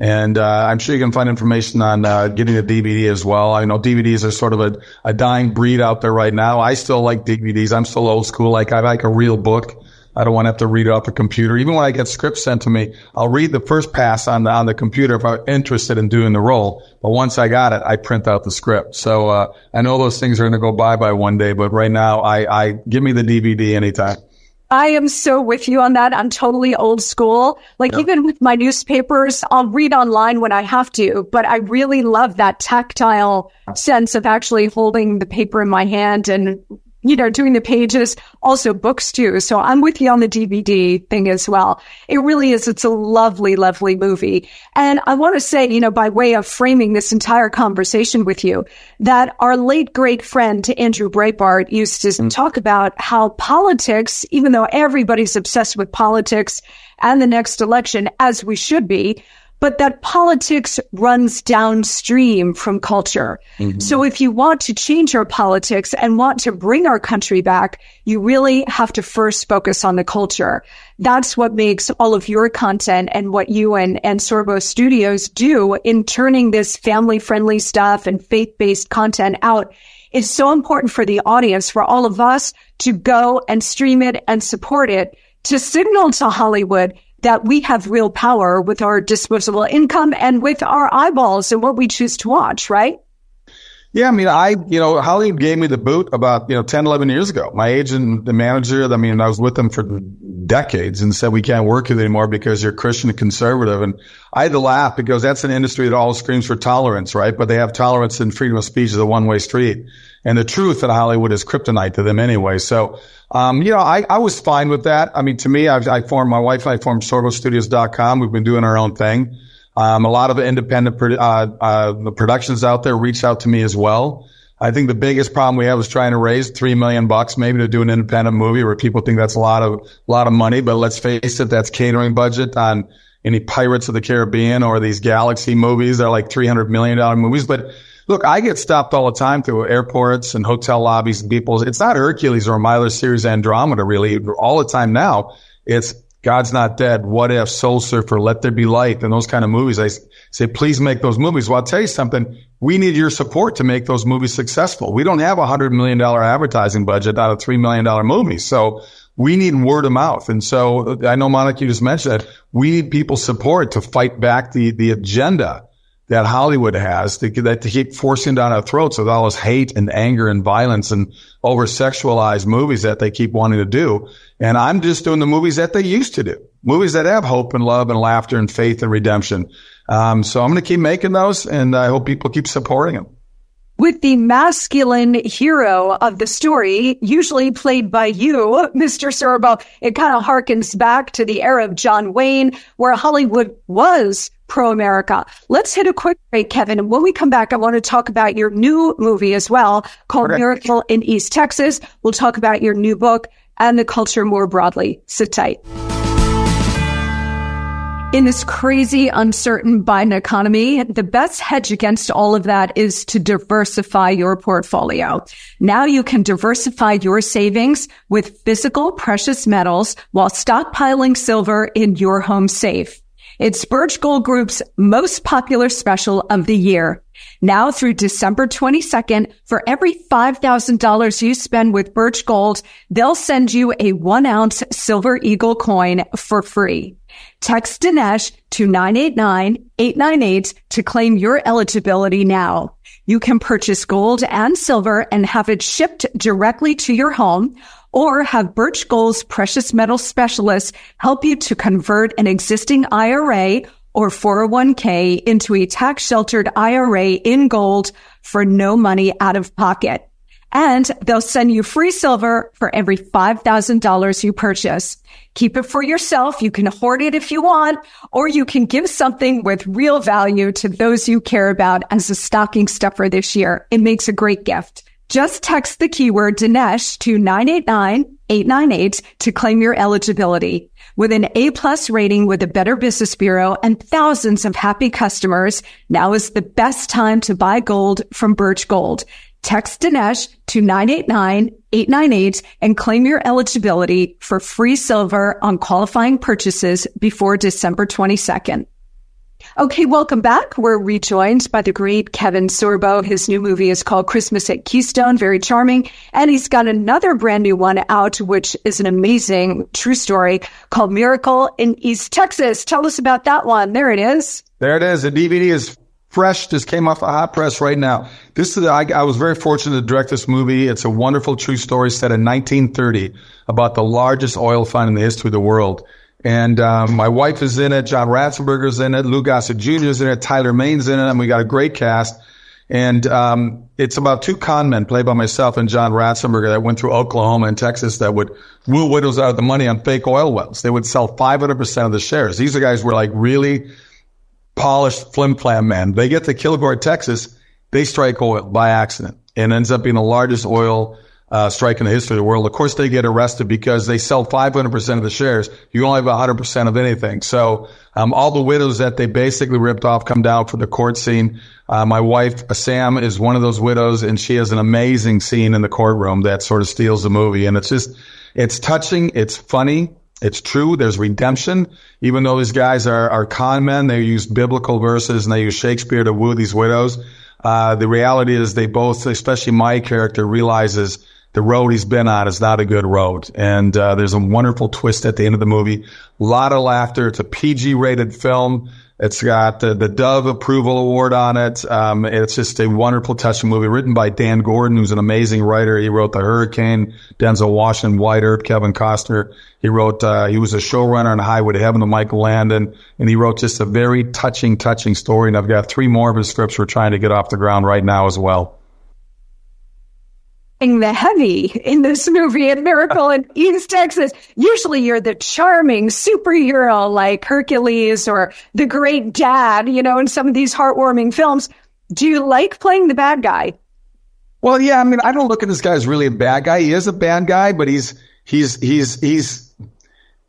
And uh, I'm sure you can find information on uh, getting a DVD as well. I know DVDs are sort of a, a dying breed out there right now. I still like DVDs. I'm still old school. Like I like a real book. I don't want to have to read it off a computer. Even when I get scripts sent to me, I'll read the first pass on the on the computer if I'm interested in doing the role. But once I got it, I print out the script. So uh, I know those things are going to go bye bye one day. But right now, I, I give me the DVD anytime. I am so with you on that. I'm totally old school. Like yep. even with my newspapers, I'll read online when I have to, but I really love that tactile sense of actually holding the paper in my hand and you know, doing the pages, also books too. So I'm with you on the DVD thing as well. It really is. It's a lovely, lovely movie. And I want to say, you know, by way of framing this entire conversation with you, that our late great friend Andrew Breitbart used to mm. talk about how politics, even though everybody's obsessed with politics and the next election, as we should be, but that politics runs downstream from culture. Mm-hmm. So if you want to change our politics and want to bring our country back, you really have to first focus on the culture. That's what makes all of your content and what you and, and Sorbo Studios do in turning this family friendly stuff and faith based content out is so important for the audience, for all of us to go and stream it and support it to signal to Hollywood that we have real power with our disposable income and with our eyeballs and what we choose to watch, right? Yeah, I mean, I, you know, Hollywood gave me the boot about, you know, 10, 11 years ago. My agent, the manager, I mean, I was with them for decades and said, we can't work with you anymore because you're Christian and conservative. And I had to laugh because that's an industry that all screams for tolerance, right? But they have tolerance and freedom of speech as a one way street. And the truth in Hollywood is kryptonite to them anyway. So, um, you know, I, I was fine with that. I mean, to me, I've, I formed, my wife I formed sorbostudios.com. We've been doing our own thing. Um, a lot of independent uh, uh, productions out there reach out to me as well. I think the biggest problem we have is trying to raise three million bucks maybe to do an independent movie where people think that's a lot of a lot of money. But let's face it, that's catering budget on any Pirates of the Caribbean or these Galaxy movies. They're like three hundred million dollar movies. But look, I get stopped all the time through airports and hotel lobbies and people. It's not Hercules or Myler series Andromeda really all the time now. It's God's Not Dead, What If, Soul Surfer, Let There Be Light, and those kind of movies. I say, please make those movies. Well, I'll tell you something. We need your support to make those movies successful. We don't have a hundred million dollar advertising budget out of three million dollar movies. So we need word of mouth. And so I know Monica, you just mentioned that we need people's support to fight back the, the agenda that Hollywood has to, that to keep forcing down our throats with all this hate and anger and violence and over sexualized movies that they keep wanting to do. And I'm just doing the movies that they used to do, movies that have hope and love and laughter and faith and redemption. Um, so I'm going to keep making those and I hope people keep supporting them with the masculine hero of the story, usually played by you, Mr. Sorbo. It kind of harkens back to the era of John Wayne, where Hollywood was pro America. Let's hit a quick break, Kevin. And when we come back, I want to talk about your new movie as well called. Miracle in East Texas. We'll talk about your new book and the culture more broadly. Sit tight. In this crazy, uncertain Biden economy, the best hedge against all of that is to diversify your portfolio. Now you can diversify your savings with physical precious metals while stockpiling silver in your home safe. It's Birch Gold Group's most popular special of the year. Now through December 22nd, for every $5,000 you spend with Birch Gold, they'll send you a one ounce silver eagle coin for free. Text Dinesh to 989-898 to claim your eligibility now. You can purchase gold and silver and have it shipped directly to your home or have Birch Gold's precious metal specialists help you to convert an existing IRA or 401k into a tax sheltered IRA in gold for no money out of pocket. And they'll send you free silver for every $5,000 you purchase. Keep it for yourself. You can hoard it if you want, or you can give something with real value to those you care about as a stocking stuffer this year. It makes a great gift. Just text the keyword Dinesh to 989-898 to claim your eligibility. With an A plus rating with the Better Business Bureau and thousands of happy customers, now is the best time to buy gold from Birch Gold. Text Dinesh to 989-898 and claim your eligibility for free silver on qualifying purchases before December 22nd. Okay, welcome back. We're rejoined by the great Kevin Sorbo. His new movie is called Christmas at Keystone, very charming. And he's got another brand new one out, which is an amazing true story called Miracle in East Texas. Tell us about that one. There it is. There it is. The DVD is fresh, just came off the hot press right now. This is, I, I, was very fortunate to direct this movie. It's a wonderful true story set in 1930 about the largest oil find in the history of the world. And um, my wife is in it, John Ratzenberger's in it, Lou Gossett Jr. is in it, Tyler Mane's in it, and we got a great cast. And um, it's about two con men played by myself and John Ratzenberger that went through Oklahoma and Texas that would woo widows out of the money on fake oil wells. They would sell 500% of the shares. These are guys were like really polished flim flam men. They get to Kilgore, Texas. They strike oil by accident and ends up being the largest oil uh, strike in the history of the world. Of course, they get arrested because they sell 500% of the shares. You only have 100% of anything. So, um, all the widows that they basically ripped off come down for the court scene. Uh, my wife, uh, Sam, is one of those widows and she has an amazing scene in the courtroom that sort of steals the movie. And it's just, it's touching. It's funny. It's true. There's redemption. Even though these guys are, are con men, they use biblical verses and they use Shakespeare to woo these widows. Uh, the reality is they both, especially my character, realizes the road he's been on is not a good road. And uh, there's a wonderful twist at the end of the movie. A lot of laughter. It's a PG rated film. It's got the, the Dove Approval Award on it. Um, it's just a wonderful, touching movie written by Dan Gordon, who's an amazing writer. He wrote The Hurricane, Denzel Washington, Wyatt Earp, Kevin Costner. He wrote, uh, he was a showrunner on Highway to Heaven with Michael Landon, and he wrote just a very touching, touching story. And I've got three more of his scripts we're trying to get off the ground right now as well the heavy in this movie in Miracle in East Texas. Usually you're the charming superhero like Hercules or the great dad, you know, in some of these heartwarming films. Do you like playing the bad guy? Well, yeah, I mean, I don't look at this guy as really a bad guy. He is a bad guy, but he's, he's, he's, he's,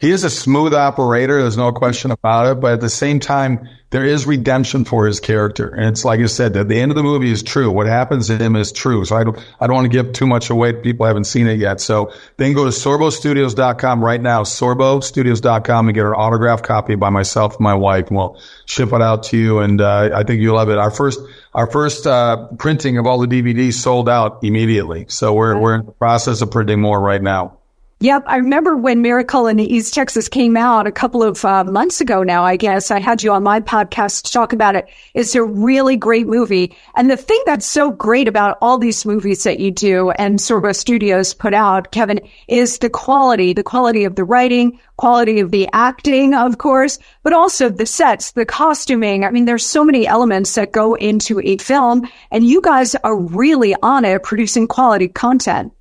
he is a smooth operator. There's no question about it. But at the same time, there is redemption for his character. And it's like I said, at the end of the movie is true. What happens to him is true. So I don't, I don't want to give too much away. People haven't seen it yet. So then go to sorbostudios.com right now, sorbostudios.com and get an autographed copy by myself and my wife. And we'll ship it out to you. And, uh, I think you'll love it. Our first, our first, uh, printing of all the DVDs sold out immediately. So we're, we're in the process of printing more right now. Yep. I remember when Miracle in East Texas came out a couple of uh, months ago now, I guess. I had you on my podcast to talk about it. It's a really great movie. And the thing that's so great about all these movies that you do and Sorbo Studios put out, Kevin, is the quality, the quality of the writing, quality of the acting, of course, but also the sets, the costuming. I mean, there's so many elements that go into a film and you guys are really on it producing quality content.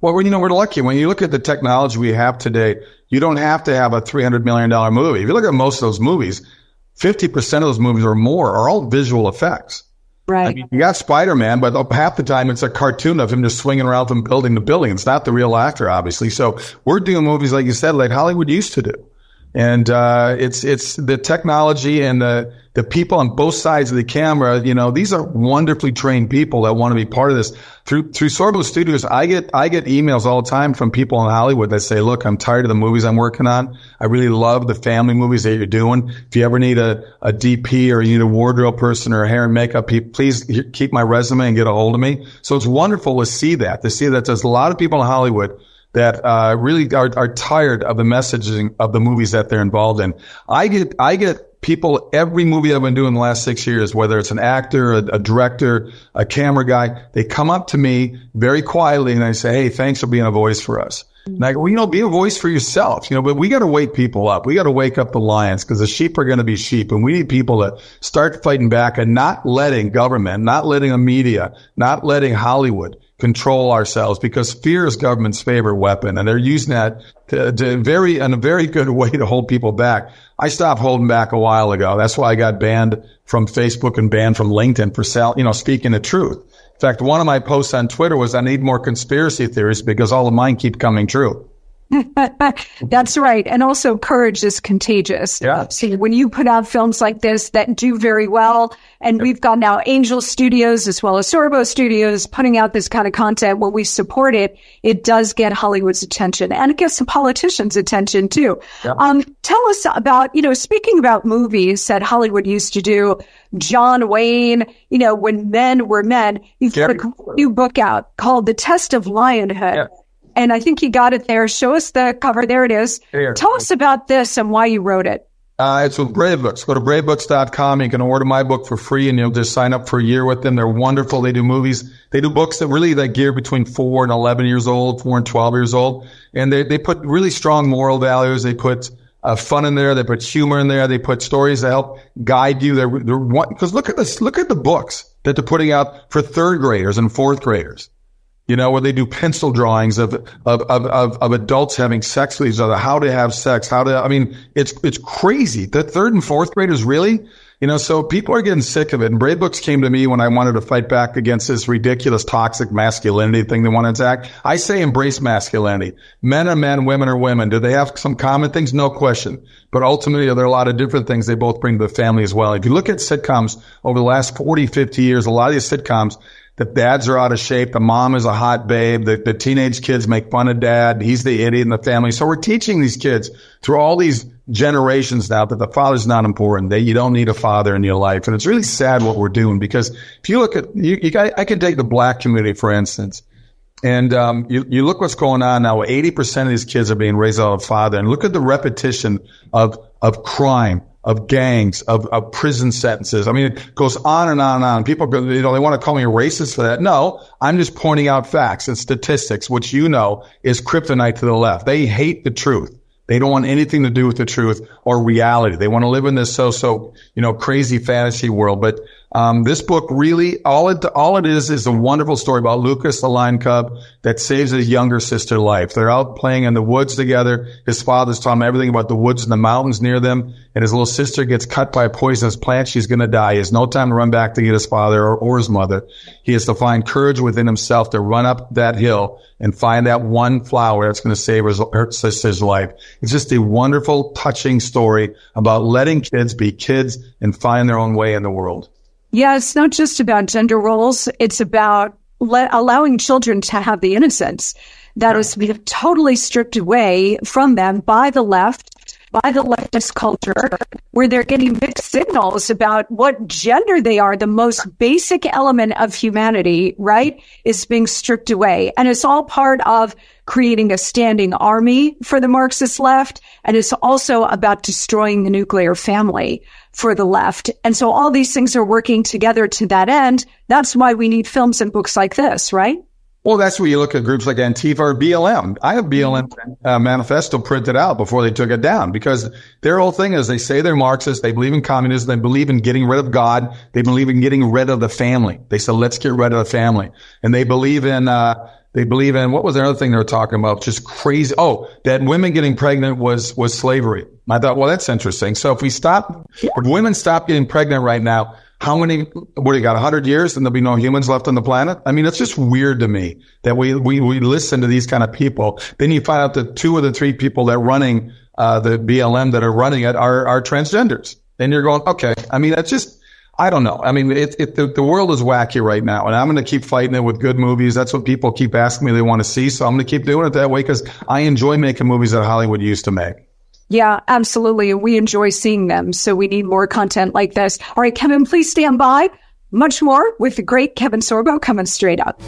Well, you know, we're lucky. When you look at the technology we have today, you don't have to have a $300 million movie. If you look at most of those movies, 50% of those movies or more are all visual effects. Right. I mean, you got Spider-Man, but half the time it's a cartoon of him just swinging around from building to building. It's not the real actor, obviously. So we're doing movies, like you said, like Hollywood used to do. And, uh, it's, it's the technology and the, the people on both sides of the camera, you know, these are wonderfully trained people that want to be part of this. Through through Sorbo Studios, I get I get emails all the time from people in Hollywood that say, "Look, I'm tired of the movies I'm working on. I really love the family movies that you're doing. If you ever need a, a DP or you need a wardrobe person or a hair and makeup, please keep my resume and get a hold of me." So it's wonderful to see that to see that there's a lot of people in Hollywood that uh, really are, are tired of the messaging of the movies that they're involved in. I get I get people, every movie I've been doing the last six years, whether it's an actor, a, a, director, a camera guy, they come up to me very quietly and they say, Hey, thanks for being a voice for us. And I go, well, you know, be a voice for yourself, you know, but we got to wake people up. We got to wake up the lions because the sheep are going to be sheep and we need people to start fighting back and not letting government, not letting the media, not letting Hollywood control ourselves because fear is government's favorite weapon and they're using that to, to very, in a very good way to hold people back. I stopped holding back a while ago. That's why I got banned from Facebook and banned from LinkedIn for sal- you know, speaking the truth. In fact, one of my posts on Twitter was I need more conspiracy theories because all of mine keep coming true. That's right. And also courage is contagious. Yeah. See, when you put out films like this that do very well, and we've got now Angel Studios as well as Sorbo Studios putting out this kind of content, when we support it, it does get Hollywood's attention and it gets the politicians' attention too. Yeah. Um, tell us about, you know, speaking about movies that Hollywood used to do, John Wayne, you know, when men were men, you've got a new book out called The Test of Lionhood. Yeah and I think you got it there. Show us the cover. There it is. Here. Tell us about this and why you wrote it. Uh, it's with Brave Books. Go to bravebooks.com. You can order my book for free and you'll just sign up for a year with them. They're wonderful. They do movies. They do books that really that gear between four and 11 years old, four and 12 years old. And they, they put really strong moral values. They put uh, fun in there. They put humor in there. They put stories that help guide you. They're, they're one, cause look at this, look at the books that they're putting out for third graders and fourth graders you know, where they do pencil drawings of, of, of, of, of adults having sex with each other, how to have sex, how to, I mean, it's, it's crazy. The third and fourth graders really, you know, so people are getting sick of it. And Brave Books came to me when I wanted to fight back against this ridiculous toxic masculinity thing they want to attack. I say embrace masculinity. Men are men, women are women. Do they have some common things? No question. But ultimately, there are a lot of different things they both bring to the family as well. If you look at sitcoms over the last 40, 50 years, a lot of these sitcoms, the dads are out of shape. The mom is a hot babe. The, the teenage kids make fun of dad. He's the idiot in the family. So we're teaching these kids through all these generations now that the father's not important. That you don't need a father in your life. And it's really sad what we're doing because if you look at, you, you got, I can take the black community, for instance. And um, you, you look what's going on now. 80% of these kids are being raised out of father. And look at the repetition of, of crime, of gangs, of, of prison sentences. I mean, it goes on and on and on. People you know, they want to call me a racist for that. No, I'm just pointing out facts and statistics, which you know is kryptonite to the left. They hate the truth. They don't want anything to do with the truth or reality. They want to live in this so, so, you know, crazy fantasy world. But um, this book really, all it, all it is, is a wonderful story about Lucas, the lion cub that saves his younger sister life. They're out playing in the woods together. His father's taught him everything about the woods and the mountains near them. And his little sister gets cut by a poisonous plant. She's going to die. He has no time to run back to get his father or, or his mother. He has to find courage within himself to run up that hill and find that one flower that's going to save his, her sister's life. It's just a wonderful, touching story about letting kids be kids and find their own way in the world. Yeah, it's not just about gender roles. It's about le- allowing children to have the innocence that was totally stripped away from them by the left, by the leftist culture, where they're getting mixed signals about what gender they are. The most basic element of humanity, right, is being stripped away. And it's all part of creating a standing army for the Marxist left. And it's also about destroying the nuclear family for the left. And so all these things are working together to that end. That's why we need films and books like this, right? Well, that's where you look at groups like Antifa or BLM. I have BLM uh, manifesto printed out before they took it down because their whole thing is they say they're Marxists. They believe in communism. They believe in getting rid of God. They believe in getting rid of the family. They said, let's get rid of the family. And they believe in, uh, they believe in what was the other thing they were talking about? Just crazy. Oh, that women getting pregnant was was slavery. I thought, well, that's interesting. So if we stop, if women stop getting pregnant right now, how many? What do you got? hundred years, and there'll be no humans left on the planet. I mean, it's just weird to me that we we we listen to these kind of people. Then you find out that two of the three people that are running uh, the BLM that are running it are are transgenders. Then you're going, okay. I mean, that's just I don't know. I mean, it, it, the, the world is wacky right now, and I'm going to keep fighting it with good movies. That's what people keep asking me they want to see. So I'm going to keep doing it that way because I enjoy making movies that Hollywood used to make. Yeah, absolutely. We enjoy seeing them. So we need more content like this. All right, Kevin, please stand by. Much more with the great Kevin Sorbo coming straight up.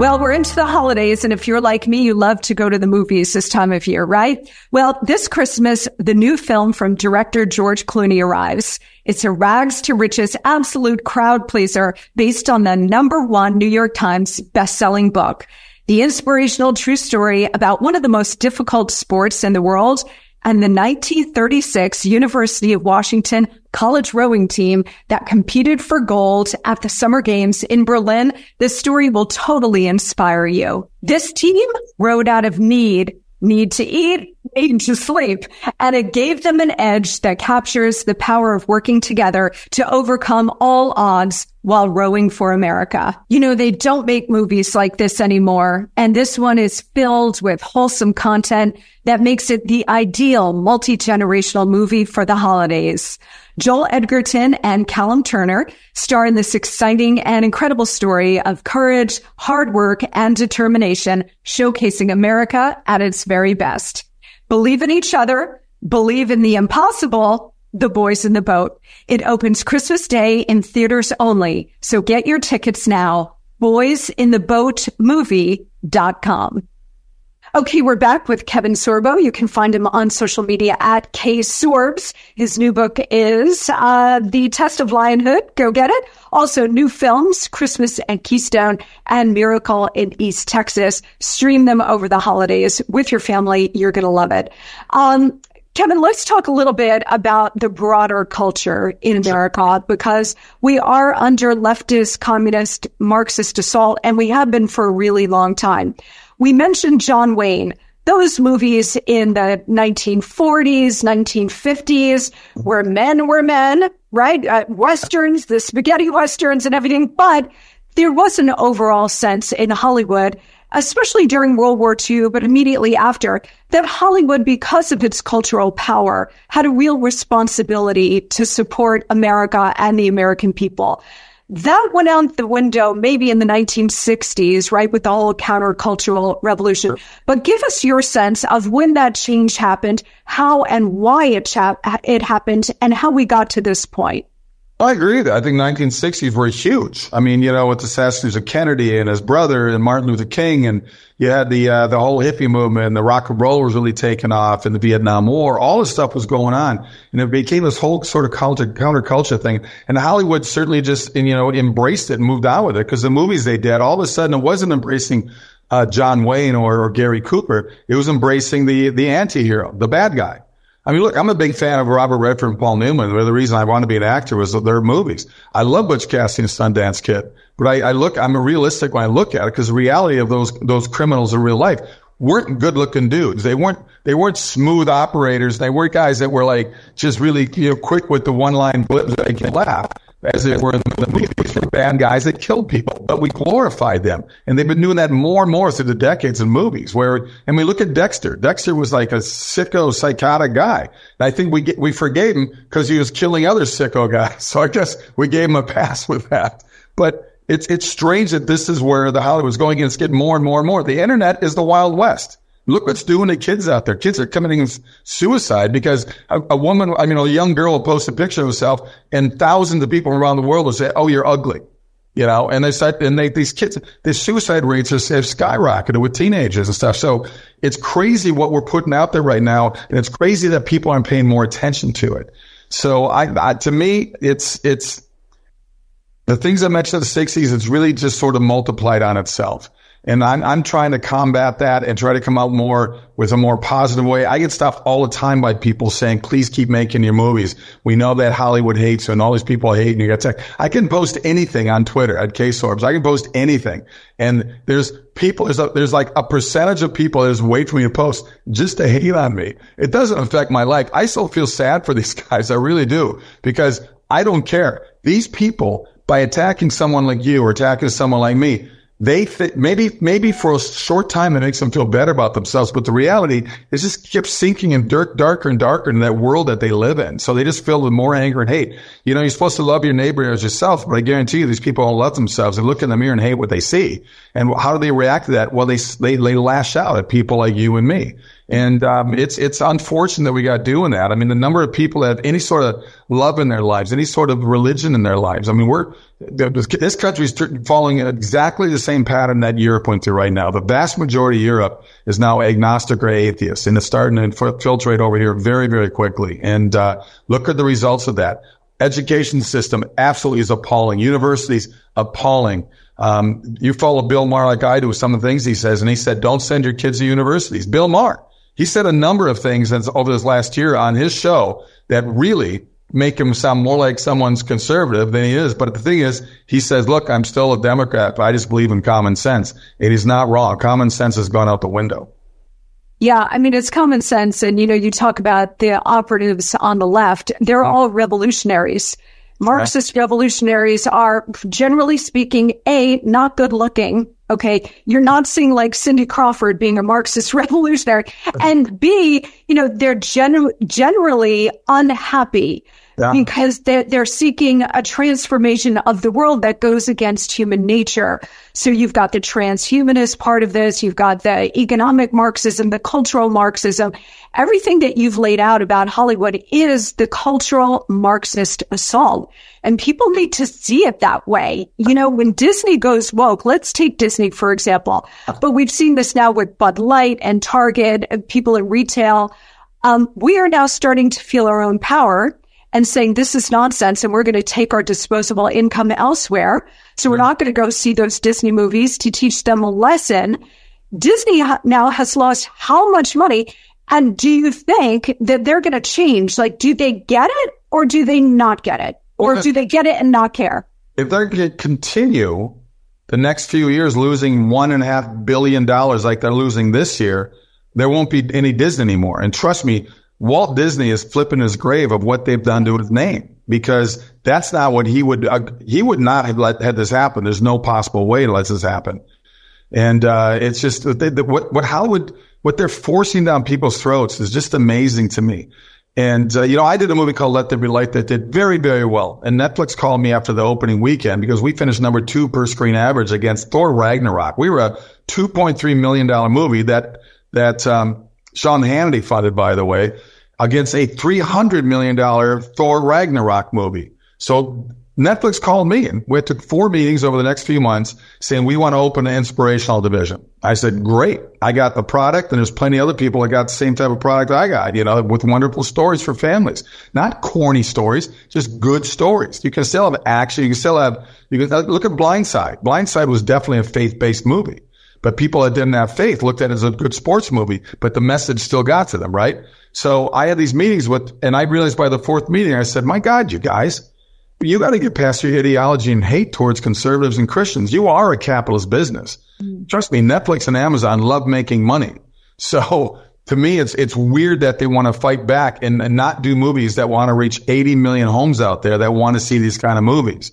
Well, we're into the holidays, and if you're like me, you love to go to the movies this time of year, right? Well, this Christmas, the new film from director George Clooney arrives. It's a rags to riches absolute crowd pleaser based on the number one New York Times best-selling book. The inspirational true story about one of the most difficult sports in the world and the 1936 University of Washington college rowing team that competed for gold at the summer games in Berlin. This story will totally inspire you. This team rowed out of need, need to eat, to sleep, and it gave them an edge that captures the power of working together to overcome all odds while rowing for America. You know, they don't make movies like this anymore. And this one is filled with wholesome content that makes it the ideal multi-generational movie for the holidays. Joel Edgerton and Callum Turner star in this exciting and incredible story of courage, hard work, and determination, showcasing America at its very best. Believe in each other, believe in the impossible, the Boys in the Boat. It opens Christmas Day in theaters only. So get your tickets now. Boysintheboatmovie.com. Okay, we're back with Kevin Sorbo. You can find him on social media at ksorbs. His new book is uh, The Test of Lionhood. Go get it. Also, new films, Christmas and Keystone and Miracle in East Texas. Stream them over the holidays with your family. You're going to love it. Um, Kevin, let's talk a little bit about the broader culture in America because we are under leftist, communist, Marxist assault, and we have been for a really long time. We mentioned John Wayne. Those movies in the 1940s, 1950s, where men were men, right? Uh, westerns, the spaghetti westerns and everything. But there was an overall sense in Hollywood especially during World War II, but immediately after, that Hollywood, because of its cultural power, had a real responsibility to support America and the American people. That went out the window maybe in the 1960s, right, with the whole countercultural revolution. Sure. But give us your sense of when that change happened, how and why it, cha- it happened, and how we got to this point. I agree. I think 1960s were huge. I mean, you know, with the assassinations of Kennedy and his brother and Martin Luther King, and you had the uh, the whole hippie movement, and the rock and roll was really taking off, and the Vietnam War. All this stuff was going on, and it became this whole sort of culture, counterculture thing. And Hollywood certainly just, you know, embraced it and moved on with it because the movies they did, all of a sudden, it wasn't embracing uh, John Wayne or, or Gary Cooper. It was embracing the the anti-hero, the bad guy. I mean, look, I'm a big fan of Robert Redford and Paul Newman. The reason I wanted to be an actor was their movies. I love Butch Cassidy and Sundance Kid, but I, I look, I'm realistic when I look at it because the reality of those, those criminals in real life weren't good looking dudes. They weren't, they weren't smooth operators. They weren't guys that were like just really, you know, quick with the one line blip that they can laugh as it were in the movies. were bad guys that killed people, but we glorified them. And they've been doing that more and more through the decades in movies where, and we look at Dexter. Dexter was like a sicko, psychotic guy. And I think we get, we forgave him because he was killing other sicko guys. So I guess we gave him a pass with that. But it's, it's strange that this is where the Hollywood's going and it's getting more and more and more. The internet is the Wild West. Look what's doing to kids out there. Kids are committing suicide because a, a, woman, I mean, a young girl will post a picture of herself and thousands of people around the world will say, Oh, you're ugly. You know, and they said, and they, these kids, the suicide rates have skyrocketed with teenagers and stuff. So it's crazy what we're putting out there right now. And it's crazy that people aren't paying more attention to it. So I, I to me, it's, it's the things I mentioned in the sixties. It's really just sort of multiplied on itself. And I'm, I'm trying to combat that and try to come out more with a more positive way. I get stuff all the time by people saying, please keep making your movies. We know that Hollywood hates you and all these people hate and you tech. I can post anything on Twitter at K-Sorbs. I can post anything. And there's people, there's, a, there's like a percentage of people that just wait for me to post just to hate on me. It doesn't affect my life. I still feel sad for these guys. I really do because I don't care. These people, by attacking someone like you or attacking someone like me, they th- maybe maybe for a short time it makes them feel better about themselves, but the reality is just keeps sinking in dirt darker and darker in that world that they live in. So they just feel with more anger and hate. You know, you're supposed to love your neighbor as yourself, but I guarantee you these people don't love themselves. They look in the mirror and hate what they see. And how do they react to that? Well, they they, they lash out at people like you and me. And um, it's it's unfortunate that we got doing that. I mean, the number of people that have any sort of love in their lives, any sort of religion in their lives. I mean, we're this country is following exactly the same pattern that Europe went through right now. The vast majority of Europe is now agnostic or atheist, and it's starting to infiltrate over here very, very quickly. And uh, look at the results of that. Education system absolutely is appalling. Universities appalling. Um, you follow Bill Maher like I do with some of the things he says, and he said, "Don't send your kids to universities." Bill Maher. He said a number of things over this last year on his show that really make him sound more like someone's conservative than he is. But the thing is, he says, look, I'm still a Democrat, but I just believe in common sense. It is not wrong. Common sense has gone out the window. Yeah, I mean, it's common sense. And, you know, you talk about the operatives on the left, they're hmm. all revolutionaries. Marxist right. revolutionaries are, generally speaking, A, not good looking. Okay. You're not seeing like Cindy Crawford being a Marxist revolutionary. And B, you know, they're gen- generally unhappy yeah. because they're, they're seeking a transformation of the world that goes against human nature. So you've got the transhumanist part of this. You've got the economic Marxism, the cultural Marxism. Everything that you've laid out about Hollywood is the cultural Marxist assault. And people need to see it that way. You know, when Disney goes woke, let's take Disney, for example, but we've seen this now with Bud Light and Target and people in retail. Um, we are now starting to feel our own power and saying this is nonsense and we're going to take our disposable income elsewhere. So we're not going to go see those Disney movies to teach them a lesson. Disney now has lost how much money? And do you think that they're going to change? Like, do they get it or do they not get it? Or do they get it and not care? If they're going to continue the next few years losing one and a half billion dollars like they're losing this year, there won't be any Disney anymore. And trust me, Walt Disney is flipping his grave of what they've done to his name because that's not what he would, uh, he would not have let, had this happen. There's no possible way to let this happen. And, uh, it's just they, the, what, what Hollywood, what they're forcing down people's throats is just amazing to me. And, uh, you know, I did a movie called Let There Be Light that did very, very well. And Netflix called me after the opening weekend because we finished number two per screen average against Thor Ragnarok. We were a $2.3 million movie that, that, um, Sean Hannity funded, by the way against a $300 million Thor Ragnarok movie. So Netflix called me and we took four meetings over the next few months saying we want to open an inspirational division. I said, great. I got the product and there's plenty of other people that got the same type of product I got, you know, with wonderful stories for families, not corny stories, just good stories. You can still have action. You can still have, you can look at Blindside. Blindside was definitely a faith-based movie, but people that didn't have faith looked at it as a good sports movie, but the message still got to them, right? So I had these meetings with, and I realized by the fourth meeting, I said, my God, you guys, you got to get past your ideology and hate towards conservatives and Christians. You are a capitalist business. Mm. Trust me, Netflix and Amazon love making money. So to me, it's it's weird that they want to fight back and, and not do movies that want to reach 80 million homes out there that want to see these kind of movies.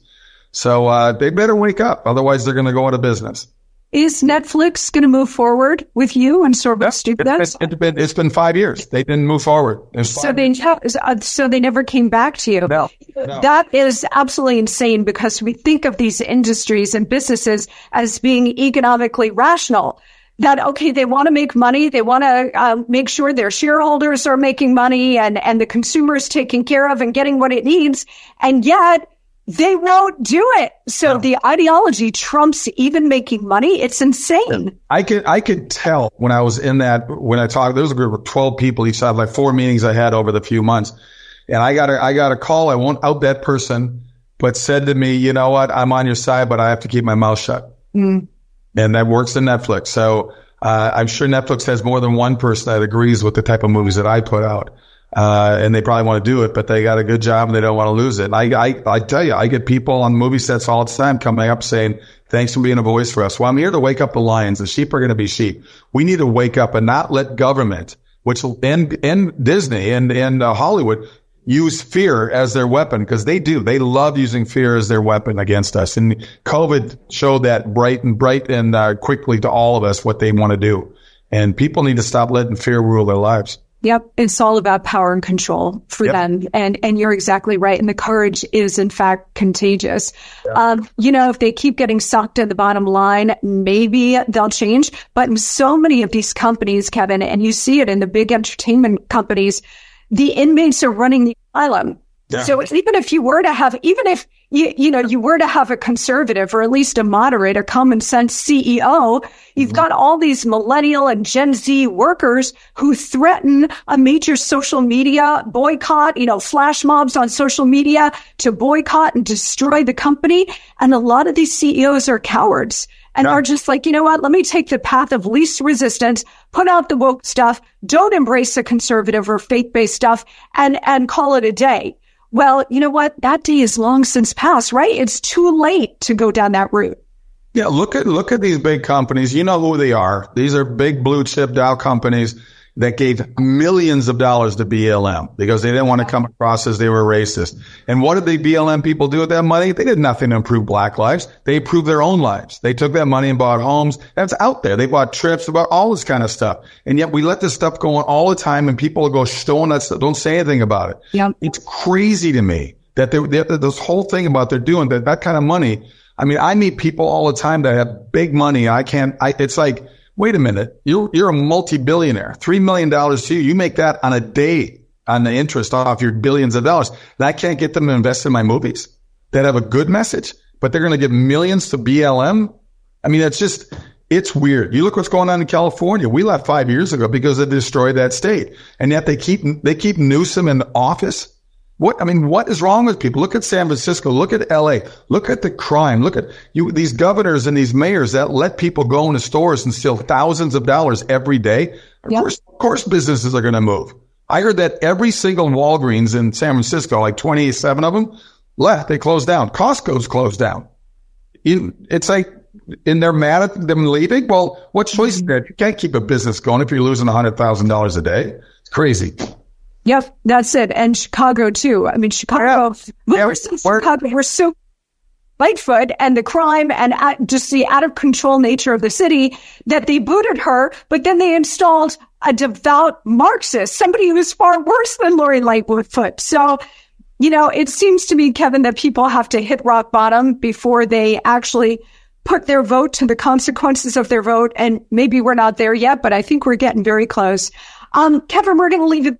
So uh, they better wake up, otherwise they're going to go out of business. Is Netflix going to move forward with you and sort of do that? It's, it's been, it's been five years. They didn't move forward. So they uh, so they never came back to you. No, no. That is absolutely insane because we think of these industries and businesses as being economically rational. That okay, they want to make money. They want to uh, make sure their shareholders are making money and and the consumers is taken care of and getting what it needs. And yet they won't do it. So no. the ideology trumps even making money. It's insane. I could, I could tell when I was in that, when I talked, there was a group of 12 people each had like four meetings I had over the few months. And I got a, I got a call. I won't out that person, but said to me, you know what? I'm on your side, but I have to keep my mouth shut. Mm. And that works in Netflix. So, uh, I'm sure Netflix has more than one person that agrees with the type of movies that I put out. Uh, and they probably want to do it, but they got a good job and they don't want to lose it. I, I, I tell you, I get people on movie sets all the time coming up saying, thanks for being a voice for us. Well, I'm here to wake up the lions. The sheep are going to be sheep. We need to wake up and not let government, which in, in Disney and, in uh, Hollywood use fear as their weapon because they do. They love using fear as their weapon against us. And COVID showed that bright and bright and uh, quickly to all of us what they want to do. And people need to stop letting fear rule their lives. Yep. It's all about power and control for yep. them. And, and you're exactly right. And the courage is in fact contagious. Um, you know, if they keep getting sucked in the bottom line, maybe they'll change. But in so many of these companies, Kevin, and you see it in the big entertainment companies, the inmates are running the asylum. Yeah. So even if you were to have, even if you, you know, you were to have a conservative or at least a moderate, a common sense CEO, you've mm-hmm. got all these millennial and Gen Z workers who threaten a major social media boycott, you know, flash mobs on social media to boycott and destroy the company. And a lot of these CEOs are cowards and yeah. are just like, you know what? Let me take the path of least resistance, put out the woke stuff, don't embrace the conservative or faith based stuff and, and call it a day. Well, you know what? That day is long since past, right? It's too late to go down that route. Yeah, look at look at these big companies. You know who they are. These are big blue chip Dow companies that gave millions of dollars to BLM because they didn't want to come across as they were racist. And what did the BLM people do with that money? They did nothing to improve black lives. They improved their own lives. They took that money and bought homes. That's out there. They bought trips, about all this kind of stuff. And yet we let this stuff go on all the time and people go stone that stuff, don't say anything about it. Yeah. It's crazy to me that they, they, this whole thing about they're doing that, that kind of money. I mean, I meet people all the time that have big money. I can't, I, it's like, wait a minute, you're, you're a multi-billionaire, $3 million to you. You make that on a day on the interest off your billions of dollars. I can't get them to invest in my movies that have a good message, but they're going to give millions to BLM. I mean, it's just, it's weird. You look what's going on in California. We left five years ago because they destroyed that state. And yet they keep, they keep Newsom in office what, I mean, what is wrong with people? Look at San Francisco. Look at LA. Look at the crime. Look at you, these governors and these mayors that let people go into stores and steal thousands of dollars every day. Of yep. course, of course businesses are going to move. I heard that every single Walgreens in San Francisco, like 27 of them left. They closed down. Costco's closed down. It's like, and they're mad at them leaving. Well, what choice mm-hmm. is that? You can't keep a business going if you're losing $100,000 a day. It's crazy. Yep, that's it. And Chicago too. I mean, Chicago, yeah. we're, so, Chicago, we're so Lightfoot and the crime and just the out of control nature of the city that they booted her, but then they installed a devout Marxist, somebody who's far worse than Lori Lightfoot. So, you know, it seems to me, Kevin, that people have to hit rock bottom before they actually put their vote to the consequences of their vote. And maybe we're not there yet, but I think we're getting very close. Um, Kevin, we're going to leave it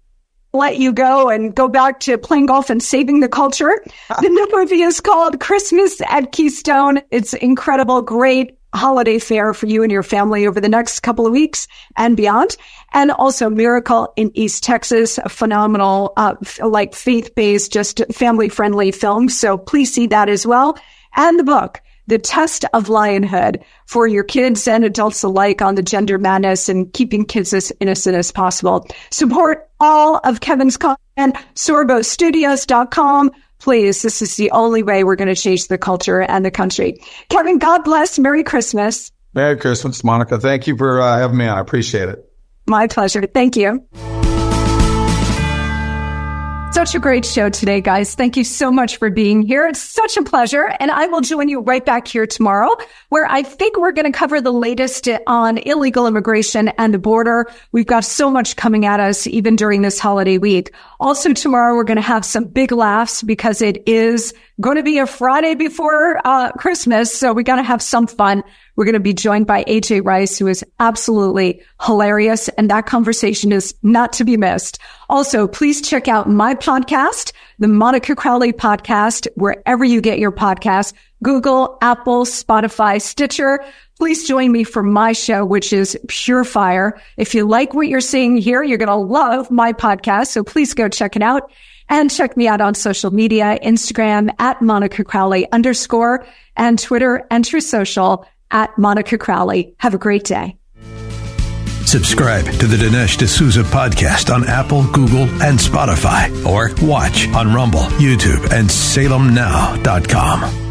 let you go and go back to playing golf and saving the culture. the new movie is called Christmas at Keystone. It's incredible, great holiday fare for you and your family over the next couple of weeks and beyond. And also Miracle in East Texas, a phenomenal, uh, like faith-based, just family-friendly film. So please see that as well. And the book, The Test of Lionhood for your kids and adults alike on the gender madness and keeping kids as innocent as possible. Support all of Kevin's content, sorbostudios.com Please, this is the only way we're going to change the culture and the country. Kevin, God bless. Merry Christmas. Merry Christmas, Monica. Thank you for uh, having me on. I appreciate it. My pleasure. Thank you. Such a great show today, guys. Thank you so much for being here. It's such a pleasure. And I will join you right back here tomorrow, where I think we're going to cover the latest on illegal immigration and the border. We've got so much coming at us even during this holiday week. Also tomorrow, we're going to have some big laughs because it is going to be a Friday before uh, Christmas. So we got to have some fun. We're going to be joined by AJ Rice, who is absolutely hilarious. And that conversation is not to be missed. Also, please check out my podcast, the Monica Crowley podcast, wherever you get your podcasts, Google, Apple, Spotify, Stitcher. Please join me for my show, which is Pure Fire. If you like what you're seeing here, you're going to love my podcast. So please go check it out and check me out on social media, Instagram at Monica Crowley underscore and Twitter and Truth Social at Monica Crowley. Have a great day. Subscribe to the Dinesh D'Souza podcast on Apple, Google, and Spotify, or watch on Rumble, YouTube, and salemnow.com.